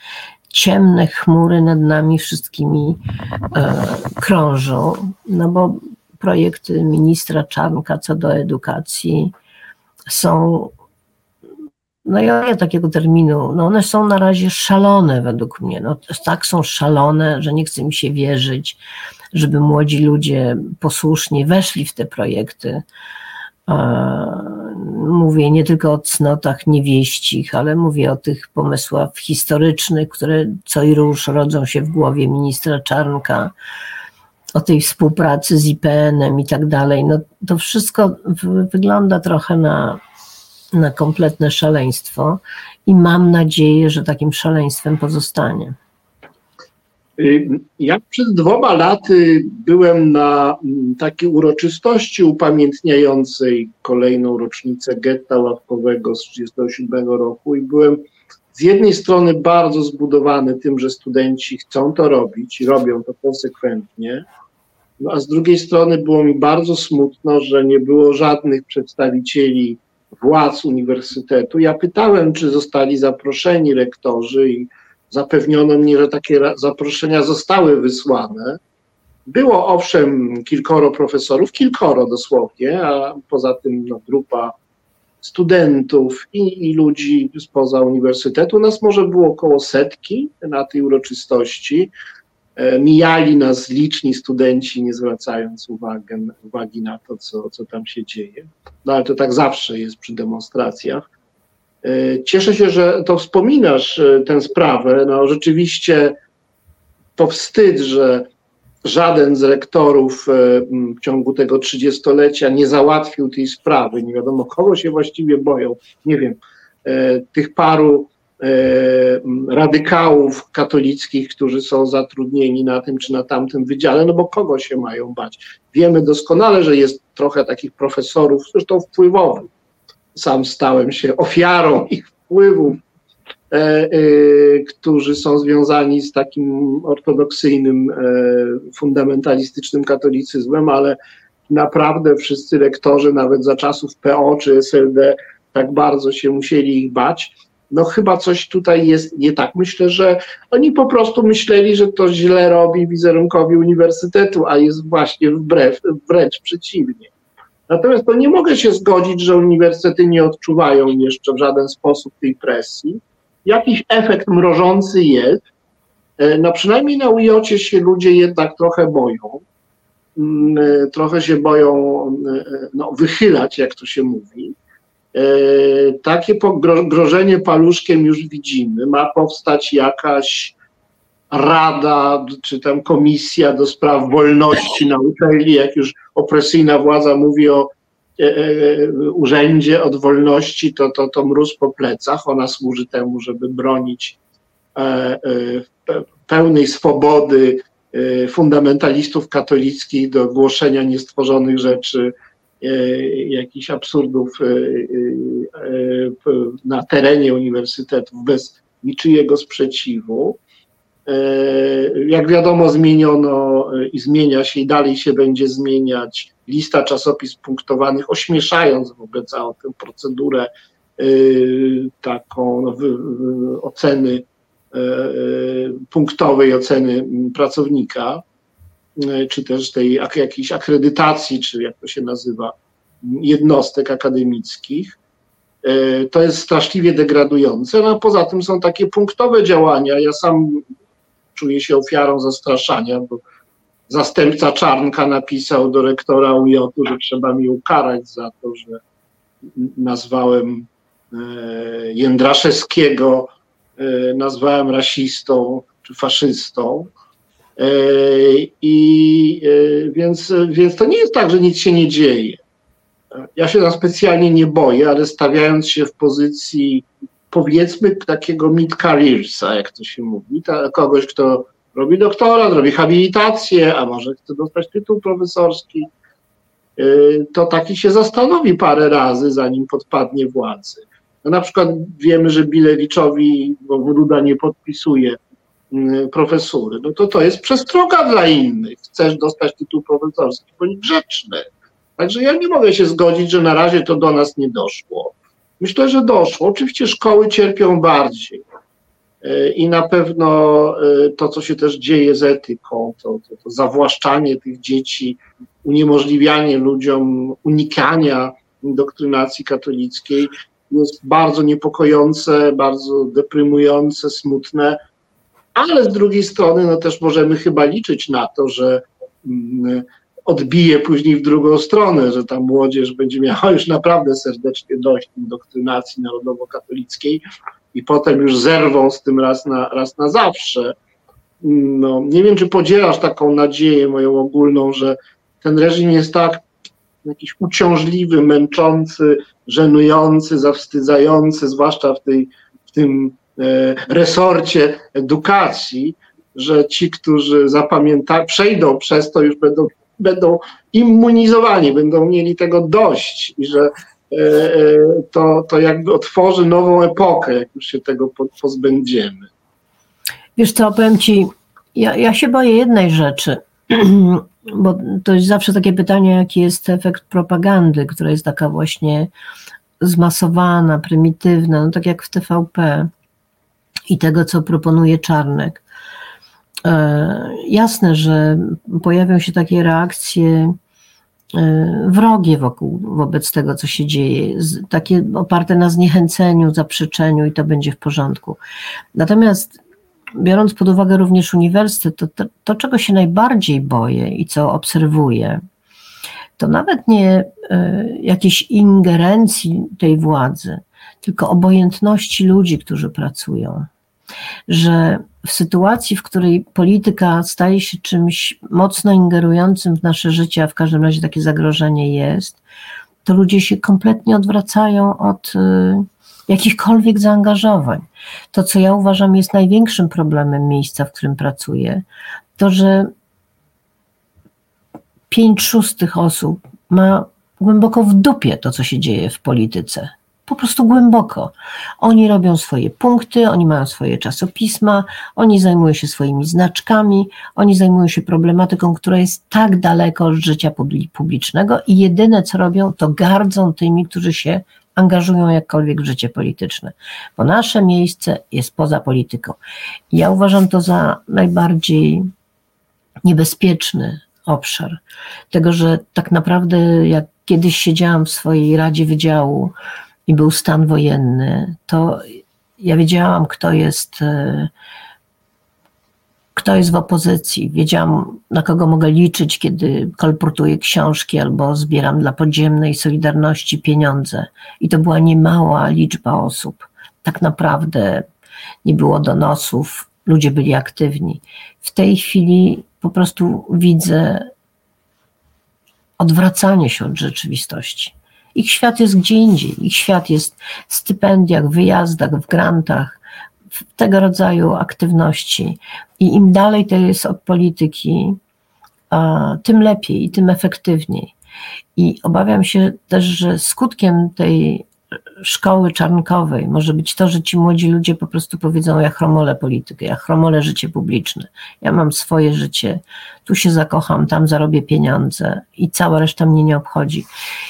ciemne chmury nad nami wszystkimi e, krążą, no bo projekty ministra Czarnka co do edukacji są no ja takiego terminu, no one są na razie szalone według mnie, no tak są szalone, że nie chce mi się wierzyć, żeby młodzi ludzie posłusznie weszli w te projekty. Mówię nie tylko o cnotach niewieścich, ale mówię o tych pomysłach historycznych, które co i róż rodzą się w głowie ministra Czarnka, o tej współpracy z IPN-em i tak dalej. No, to wszystko wygląda trochę na, na kompletne szaleństwo i mam nadzieję, że takim szaleństwem pozostanie. Y, ja przed dwoma laty byłem na mm, takiej uroczystości upamiętniającej kolejną rocznicę getta łapkowego z 1937 roku i byłem z jednej strony bardzo zbudowany tym, że studenci chcą to robić i robią to konsekwentnie, no a z drugiej strony było mi bardzo smutno, że nie było żadnych przedstawicieli władz uniwersytetu. Ja pytałem, czy zostali zaproszeni rektorzy i zapewniono mnie, że takie zaproszenia zostały wysłane. Było owszem kilkoro profesorów, kilkoro dosłownie, a poza tym no, grupa studentów i, i ludzi spoza uniwersytetu. Nas może było około setki na tej uroczystości. E, mijali nas liczni studenci, nie zwracając uwagi, uwagi na to, co, co tam się dzieje. No ale to tak zawsze jest przy demonstracjach. E, cieszę się, że to wspominasz e, tę sprawę. No, rzeczywiście to wstyd, że żaden z rektorów w ciągu tego trzydziestolecia nie załatwił tej sprawy. Nie wiadomo, kogo się właściwie boją. Nie wiem, tych paru radykałów katolickich, którzy są zatrudnieni na tym czy na tamtym wydziale, no bo kogo się mają bać? Wiemy doskonale, że jest trochę takich profesorów, zresztą wpływowych, sam stałem się ofiarą ich wpływów, e, e, którzy są związani z takim ortodoksyjnym, e, fundamentalistycznym katolicyzmem, ale naprawdę wszyscy lektorzy, nawet za czasów PO czy SLD, tak bardzo się musieli ich bać. No chyba coś tutaj jest nie tak. Myślę, że oni po prostu myśleli, że to źle robi wizerunkowi uniwersytetu, a jest właśnie wbrew, wręcz przeciwnie. Natomiast to nie mogę się zgodzić, że uniwersytety nie odczuwają jeszcze w żaden sposób tej presji. Jakiś efekt mrożący jest. E, no przynajmniej na UJ się ludzie jednak trochę boją. Mm, e, trochę się boją e, no, wychylać, jak to się mówi. Takie grożenie paluszkiem już widzimy. Ma powstać jakaś rada, czy tam komisja do spraw wolności na uczelni, jak już opresyjna władza mówi o e, e, urzędzie od wolności, to, to, to mróz po plecach. Ona służy temu, żeby bronić e, e, pełnej swobody e, fundamentalistów katolickich do głoszenia niestworzonych rzeczy, e, jakichś absurdów na terenie uniwersytetów bez niczyjego sprzeciwu. E, jak wiadomo, zmieniono e, i zmienia się i dalej się będzie zmieniać lista czasopism punktowanych, ośmieszając w ogóle całą tę procedurę e, taką no, oceny punktowej oceny pracownika, czy też tej jakiejś akredytacji, czy jak to się nazywa, jednostek akademickich. To jest straszliwie degradujące, no a poza tym są takie punktowe działania. Ja sam czuję się ofiarą zastraszania, bo zastępca Czarnka napisał do rektora UJ, że trzeba mi ukarać za to, że nazwałem e, Jędraszewskiego, e, nazwałem rasistą czy faszystą. E, I więc, więc to nie jest tak, że nic się nie dzieje. Ja się tam specjalnie nie boję, ale stawiając się w pozycji powiedzmy takiego mid-careersa, jak to się mówi, ta, kogoś, kto robi doktorat, robi habilitację, a może chce dostać tytuł profesorski, y, to taki się zastanowi parę razy, zanim podpadnie władzy. No na przykład wiemy, że Bilewiczowi, bo Ruda nie podpisuje profesury, no to to jest przestroga dla innych. Chcesz dostać tytuł profesorski, bądź grzeczny. Także ja nie mogę się zgodzić, że na razie to do nas nie doszło. Myślę, że doszło. Oczywiście szkoły cierpią bardziej. E, I na pewno e, to, co się też dzieje z etyką, to, to, to zawłaszczanie tych dzieci, uniemożliwianie ludziom unikania indoktrynacji katolickiej, jest bardzo niepokojące, bardzo deprymujące, smutne, ale z drugiej strony no też możemy chyba liczyć na to, że mm, odbije później w drugą stronę, że ta młodzież będzie miała już naprawdę serdecznie dość indoktrynacji narodowo-katolickiej i potem już zerwą z tym raz na, raz na zawsze. No, nie wiem, czy podzielasz taką nadzieję moją ogólną, że ten reżim jest tak jakiś uciążliwy, męczący, żenujący, zawstydzający, zwłaszcza w, tej, w tym resorcie edukacji, że ci, którzy zapamiętają, przejdą przez to, już będą, będą immunizowani, będą mieli tego dość i że e, e, to, to jakby otworzy nową epokę, jak już się tego pozbędziemy. Wiesz co, powiem Ci, ja, ja się boję jednej rzeczy, (clears throat) bo to jest zawsze takie pytanie, jaki jest efekt propagandy, która jest taka właśnie zmasowana, prymitywna, no tak jak w TVP i tego, co proponuje Czarnek. E, jasne, że pojawią się takie reakcje e, wrogie wokół, wobec tego, co się dzieje, takie oparte na zniechęceniu, zaprzeczeniu i to będzie w porządku. Natomiast biorąc pod uwagę również uniwersytet, to, to, to, czego się najbardziej boję i co obserwuję, to nawet nie y, jakiejś ingerencji tej władzy, tylko obojętności ludzi, którzy pracują. Że w sytuacji, w której polityka staje się czymś mocno ingerującym w nasze życie, a w każdym razie takie zagrożenie jest, to ludzie się kompletnie odwracają od. Y, jakichkolwiek zaangażowań. To, co ja uważam jest największym problemem miejsca, w którym pracuję, to, że pięć szóstych osób ma głęboko w dupie to, co się dzieje w polityce. Po prostu głęboko. Oni robią swoje punkty, oni mają swoje czasopisma, oni zajmują się swoimi znaczkami, oni zajmują się problematyką, która jest tak daleko od życia publicznego i jedyne co robią, to gardzą tymi, którzy się angażują jakkolwiek w życie polityczne, bo nasze miejsce jest poza polityką. Ja uważam to za najbardziej niebezpieczny obszar tego, że tak naprawdę jak kiedyś siedziałam w swojej Radzie Wydziału i był stan wojenny, to ja wiedziałam, kto jest e, kto jest w opozycji. Wiedziałam, na kogo mogę liczyć, kiedy kolportuję książki albo zbieram dla podziemnej Solidarności pieniądze. I to była niemała liczba osób. Tak naprawdę nie było donosów, ludzie byli aktywni. W tej chwili po prostu widzę odwracanie się od rzeczywistości. Ich świat jest gdzie indziej. Ich świat jest w stypendiach, wyjazdach, w grantach, tego rodzaju aktywności. I im dalej to jest od polityki, tym lepiej i tym efektywniej. I obawiam się też, że skutkiem tej szkoły czarnkowej może być to, że ci młodzi ludzie po prostu powiedzą: Ja chromolę politykę, ja chromolę życie publiczne, ja mam swoje życie, tu się zakocham, tam zarobię pieniądze i cała reszta mnie nie obchodzi.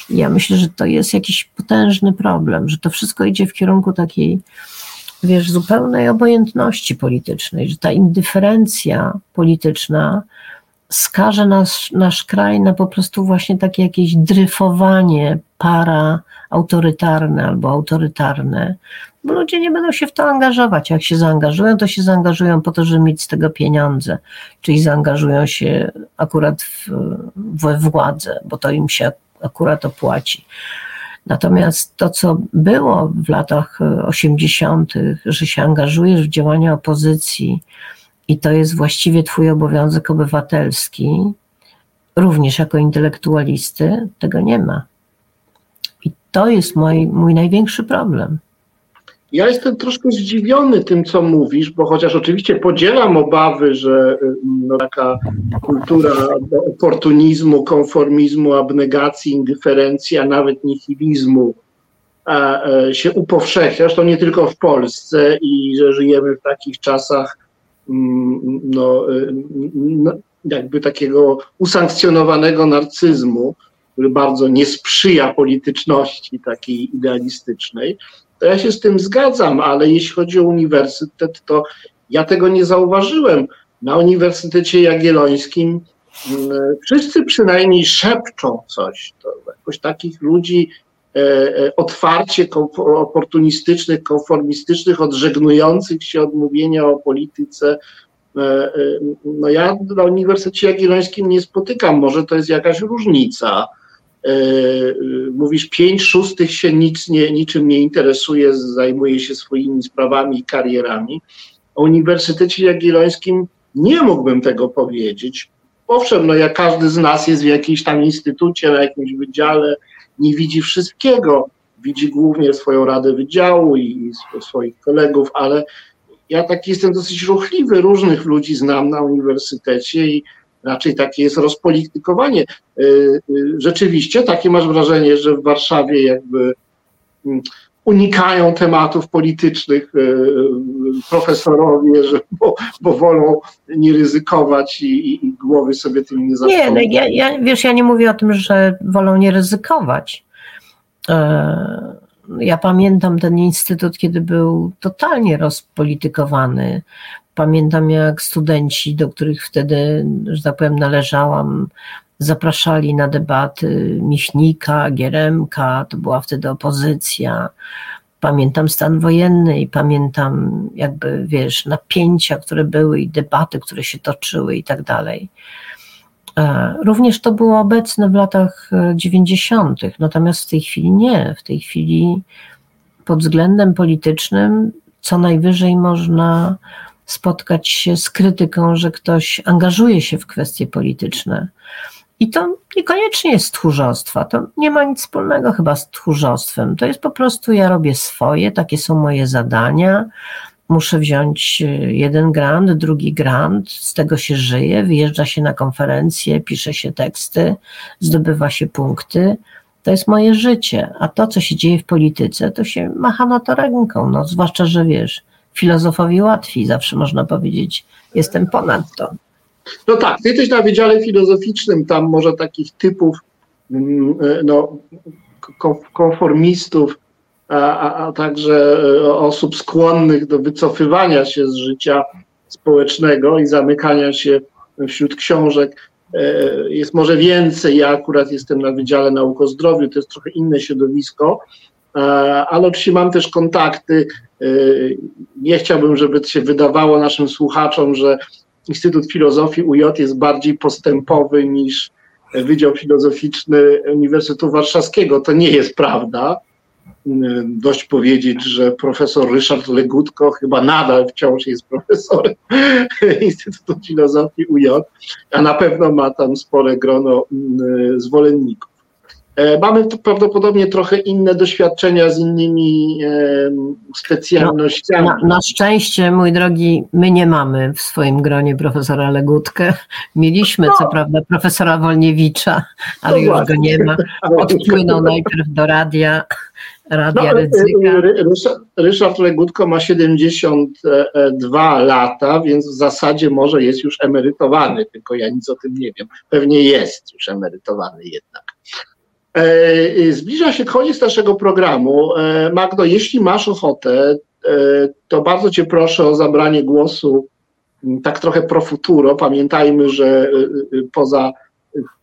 I ja myślę, że to jest jakiś potężny problem, że to wszystko idzie w kierunku takiej wiesz, zupełnej obojętności politycznej, że ta indyferencja polityczna skaże nasz, nasz kraj na po prostu właśnie takie jakieś dryfowanie para autorytarne albo autorytarne, bo ludzie nie będą się w to angażować. Jak się zaangażują, to się zaangażują po to, żeby mieć z tego pieniądze, czyli zaangażują się akurat w, we władzę, bo to im się akurat opłaci. Natomiast to, co było w latach 80., e, że się angażujesz w działania opozycji i to jest właściwie Twój obowiązek obywatelski, również jako intelektualisty, tego nie ma. To jest mój, mój największy problem. Ja jestem troszkę zdziwiony tym, co mówisz, bo chociaż oczywiście podzielam obawy, że y, no, taka kultura oportunizmu, konformizmu, abnegacji, indyferencji, a nawet nihilizmu a, a, e, się upowszechnia, zresztą nie tylko w Polsce i że żyjemy w takich czasach mm, no, y, jakby takiego usankcjonowanego narcyzmu, który bardzo nie sprzyja polityczności takiej idealistycznej to ja się z tym zgadzam, ale jeśli chodzi o uniwersytet, to ja tego nie zauważyłem. Na Uniwersytecie Jagiellońskim mm, wszyscy przynajmniej szepczą coś. To jakoś takich ludzi otwarcie oportunistycznych, konformistycznych, odżegnujących się od mówienia o polityce. No ja na Uniwersytecie Jagiellońskim nie spotykam, może to jest jakaś różnica. Mówisz, pięć szóstych się nic nie, niczym nie interesuje, zajmuje się swoimi sprawami i karierami. O Uniwersytecie Jagiellońskim nie mógłbym tego powiedzieć. Owszem, no jak każdy z nas jest w jakimś tam instytucie, na jakimś wydziale, nie widzi wszystkiego. Widzi głównie swoją radę wydziału i swoich kolegów, ale ja taki jestem dosyć ruchliwy, różnych ludzi znam na uniwersytecie i raczej takie jest rozpolitykowanie. Y, y, rzeczywiście takie masz wrażenie, że w Warszawie jakby mm, unikają tematów politycznych e, profesorowie, że, bo, bo wolą nie ryzykować i, i, głowy sobie tym nie zapełniać. Nie, no ja, ja, wiesz, ja nie mówię o tym, że wolą nie ryzykować. E, ja pamiętam ten instytut, kiedy był totalnie rozpolitykowany. Pamiętam, jak studenci, do których wtedy, że tak powiem, należałam, zapraszali na debaty Michnika, Gieremka, to była wtedy opozycja. Pamiętam stan wojenny i pamiętam jakby, wiesz, napięcia, które były i debaty, które się toczyły i tak dalej. E, również to było obecne w latach 90., natomiast w tej chwili nie. W tej chwili pod względem politycznym co najwyżej można spotkać się z krytyką, że ktoś angażuje się w kwestie polityczne. I to niekoniecznie jest tchórzostwa, to nie ma nic wspólnego chyba z tchórzostwem. To jest po prostu ja robię swoje, takie są moje zadania. Muszę wziąć e, jeden grant, drugi grant, z tego się żyje, wyjeżdża się na konferencje, pisze się teksty, zdobywa się punkty. To jest moje życie, a to, co się dzieje w polityce, to się macha na to ręką, no, zwłaszcza, że wiesz, filozofowi łatwiej, zawsze można powiedzieć, jestem ponad to. No tak, ty jesteś na Wydziale Filozoficznym, tam może takich typów mm, e, no, konformistów, a, a także e, osób skłonnych do wycofywania się z życia społecznego i zamykania się wśród książek e, jest może więcej. Ja akurat jestem na Wydziale Nauk o Zdrowiu, to jest trochę inne środowisko, ale oczywiście mam też kontakty. Nie chciałbym, żeby się wydawało naszym słuchaczom, że Instytut Filozofii UJ jest bardziej postępowy niż Wydział Filozoficzny Uniwersytetu Warszawskiego. To nie jest prawda. Dość powiedzieć, że profesor Ryszard Legutko chyba nadal wciąż jest profesorem (laughs) Instytutu Filozofii UJ, a na pewno ma tam spore grono mm, zwolenników. E, mamy prawdopodobnie trochę inne doświadczenia z innymi specjalnościami. No, na, na, szczęście, mój drogi, my nie mamy w swoim gronie profesora Legutkę. Mieliśmy, no. co prawda, profesora Wolniewicza, ale no już właśnie. go nie ma. Odpłynął najpierw do radia. Radia no, Rydzyka. Ryszard, Legutko ma 72 lata, więc w zasadzie może jest już emerytowany, tylko ja nic o tym nie wiem. Pewnie jest już emerytowany jednak. E, zbliża się koniec naszego programu. E, Magdo, jeśli masz ochotę, e, to bardzo Cię proszę o zabranie głosu tak trochę pro futuro. Pamiętajmy, że poza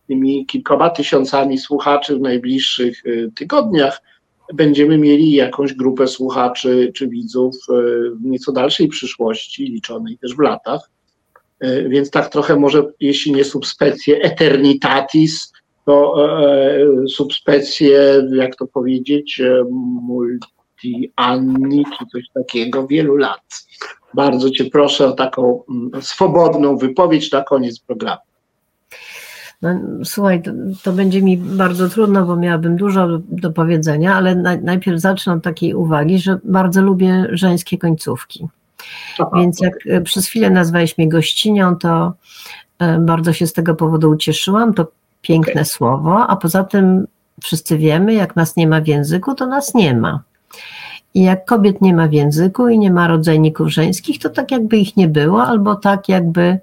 tymi kilkoma tysiącami słuchaczy w najbliższych tygodniach będziemy mieli jakąś grupę słuchaczy czy widzów w nieco dalszej przyszłości, liczonej też w latach. Więc tak trochę może, jeśli nie subspecie eternitatis, to e, e, subspecje, jak to powiedzieć, e, multianni czy coś takiego, wielu lat. Bardzo Cię proszę o taką mm, swobodną wypowiedź na koniec programu. No, słuchaj, to, to, będzie mi bardzo trudno, bo miałabym dużo do powiedzenia, ale na, najpierw zacznę od takiej uwagi, że bardzo lubię żeńskie końcówki. Aha, Więc jak okay. przez chwilę nazwałeś mnie gościnią, to bardzo się z tego powodu ucieszyłam. To piękne okay. słowo, a poza tym wszyscy wiemy, jak nas nie ma w języku, to nas nie ma. I jak kobiet nie ma w języku i nie ma rodzajników żeńskich, to tak jakby ich nie było, albo tak jakby e,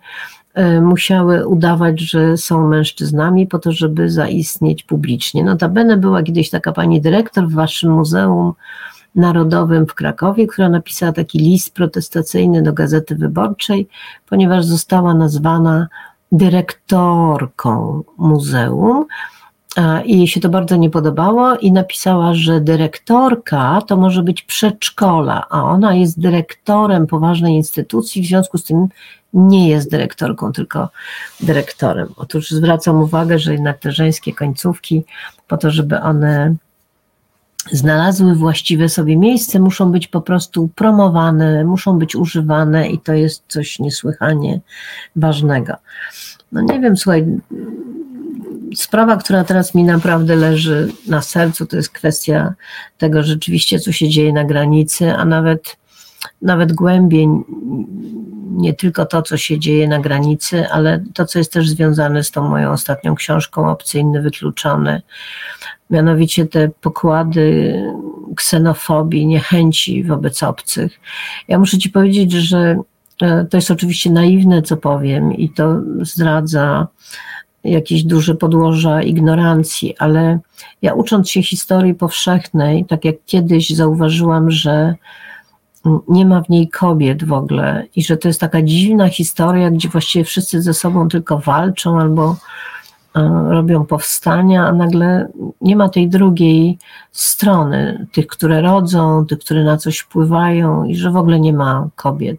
musiały udawać, że są mężczyznami po to, żeby zaistnieć publicznie. Notabene była kiedyś taka pani dyrektor w waszym Muzeum Narodowym w Krakowie, która napisała taki list protestacyjny do Gazety Wyborczej, ponieważ została nazwana dyrektorką muzeum i jej się to bardzo nie podobało i napisała, że dyrektorka to może być przedszkola, a ona jest dyrektorem poważnej instytucji, w związku z tym nie jest dyrektorką, tylko dyrektorem. Otóż zwracam uwagę, że jednak te żeńskie końcówki, po to, żeby one znalazły właściwe sobie miejsce, muszą być po prostu promowane, muszą być używane i to jest coś niesłychanie ważnego. No nie wiem, słuchaj, sprawa, która teraz mi naprawdę leży na sercu, to jest kwestia tego rzeczywiście, co się dzieje na granicy, a nawet, nawet głębiej nie tylko to, co się dzieje na granicy, ale to, co jest też związane z tą moją ostatnią książką Obcy Inny Wykluczony, mianowicie te pokłady ksenofobii, niechęci wobec obcych. Ja muszę Ci powiedzieć, że e, to jest oczywiście naiwne, co powiem, i to zdradza jakieś duże podłoża ignorancji, ale ja ucząc się historii powszechnej, tak jak kiedyś zauważyłam, że nie ma w niej kobiet w ogóle i że to jest taka dziwna historia, gdzie właściwie wszyscy ze sobą tylko walczą albo e, robią powstania, a nagle nie ma tej drugiej strony, tych, które rodzą, tych, które na coś wpływają i że w ogóle nie ma kobiet.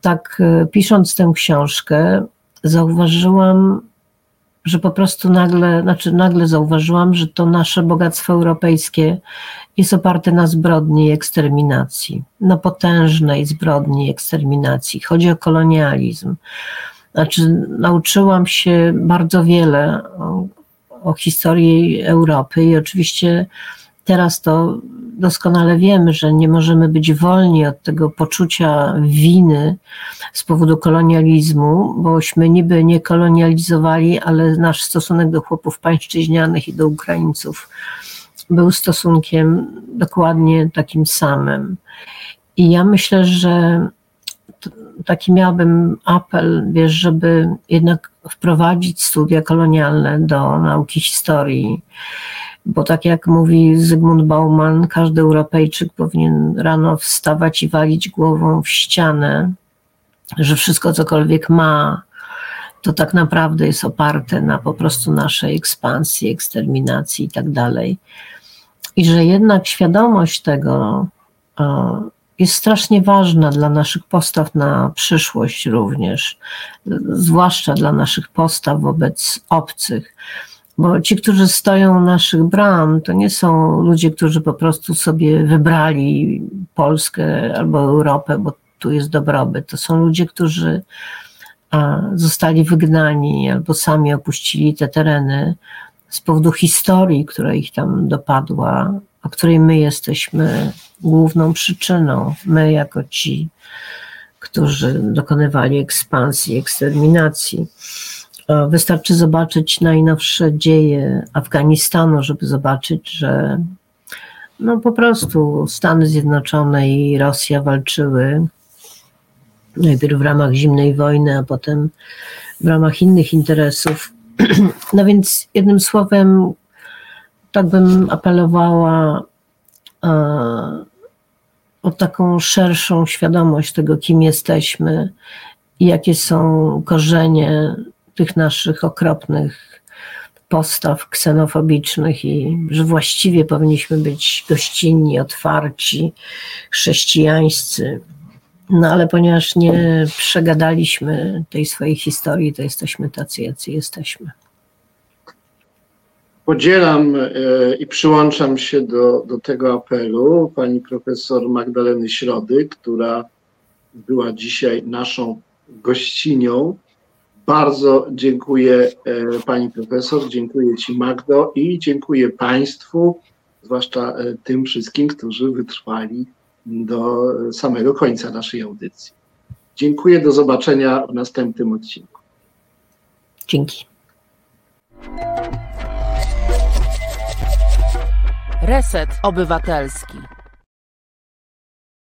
Tak e, pisząc tę książkę, zauważyłam że po prostu nagle, znaczy nagle zauważyłam, że to nasze bogactwo europejskie jest oparte na zbrodni i eksterminacji, na potężnej zbrodni i eksterminacji. Chodzi o kolonializm. Znaczy, nauczyłam się bardzo wiele o, o historii Europy i oczywiście teraz to doskonale wiemy, że nie możemy być wolni od tego poczucia winy z powodu kolonializmu, bośmy niby nie kolonializowali, ale nasz stosunek do chłopów pańszczyźnianych i do Ukraińców był stosunkiem dokładnie takim samym. I ja myślę, że taki miałbym apel, wiesz, żeby jednak wprowadzić studia kolonialne do nauki historii bo tak jak mówi Zygmunt Bauman, każdy Europejczyk powinien rano wstawać i walić głową w ścianę, że wszystko cokolwiek ma, to tak naprawdę jest oparte na po prostu naszej ekspansji, eksterminacji i tak dalej. I że jednak świadomość tego jest strasznie ważna dla naszych postaw na przyszłość również, zwłaszcza dla naszych postaw wobec obcych. Bo ci, którzy stoją u naszych bram, to nie są ludzie, którzy po prostu sobie wybrali Polskę albo Europę, bo tu jest dobrobyt. To są ludzie, którzy zostali wygnani albo sami opuścili te tereny z powodu historii, która ich tam dopadła, o której my jesteśmy główną przyczyną. My, jako ci, którzy dokonywali ekspansji, eksterminacji. Wystarczy zobaczyć najnowsze dzieje Afganistanu, żeby zobaczyć, że no po prostu Stany Zjednoczone i Rosja walczyły najpierw w ramach zimnej wojny, a potem w ramach innych interesów. (clears throat) No więc jednym słowem, tak bym apelowała e, o taką szerszą świadomość tego, kim jesteśmy i jakie są korzenie tych naszych okropnych postaw ksenofobicznych i że właściwie powinniśmy być gościnni, otwarci, chrześcijańscy. No ale ponieważ nie przegadaliśmy tej swojej historii, to jesteśmy tacy, jacy jesteśmy. Podzielam e, i przyłączam się do, do tego apelu pani profesor Magdaleny Środy, która była dzisiaj naszą gościnią bardzo dziękuję e, pani profesor, dziękuję ci Magdo i dziękuję państwu, zwłaszcza e, tym wszystkim, którzy wytrwali do samego końca naszej audycji. Dziękuję, do zobaczenia w następnym odcinku. Dzięki. Reset Obywatelski.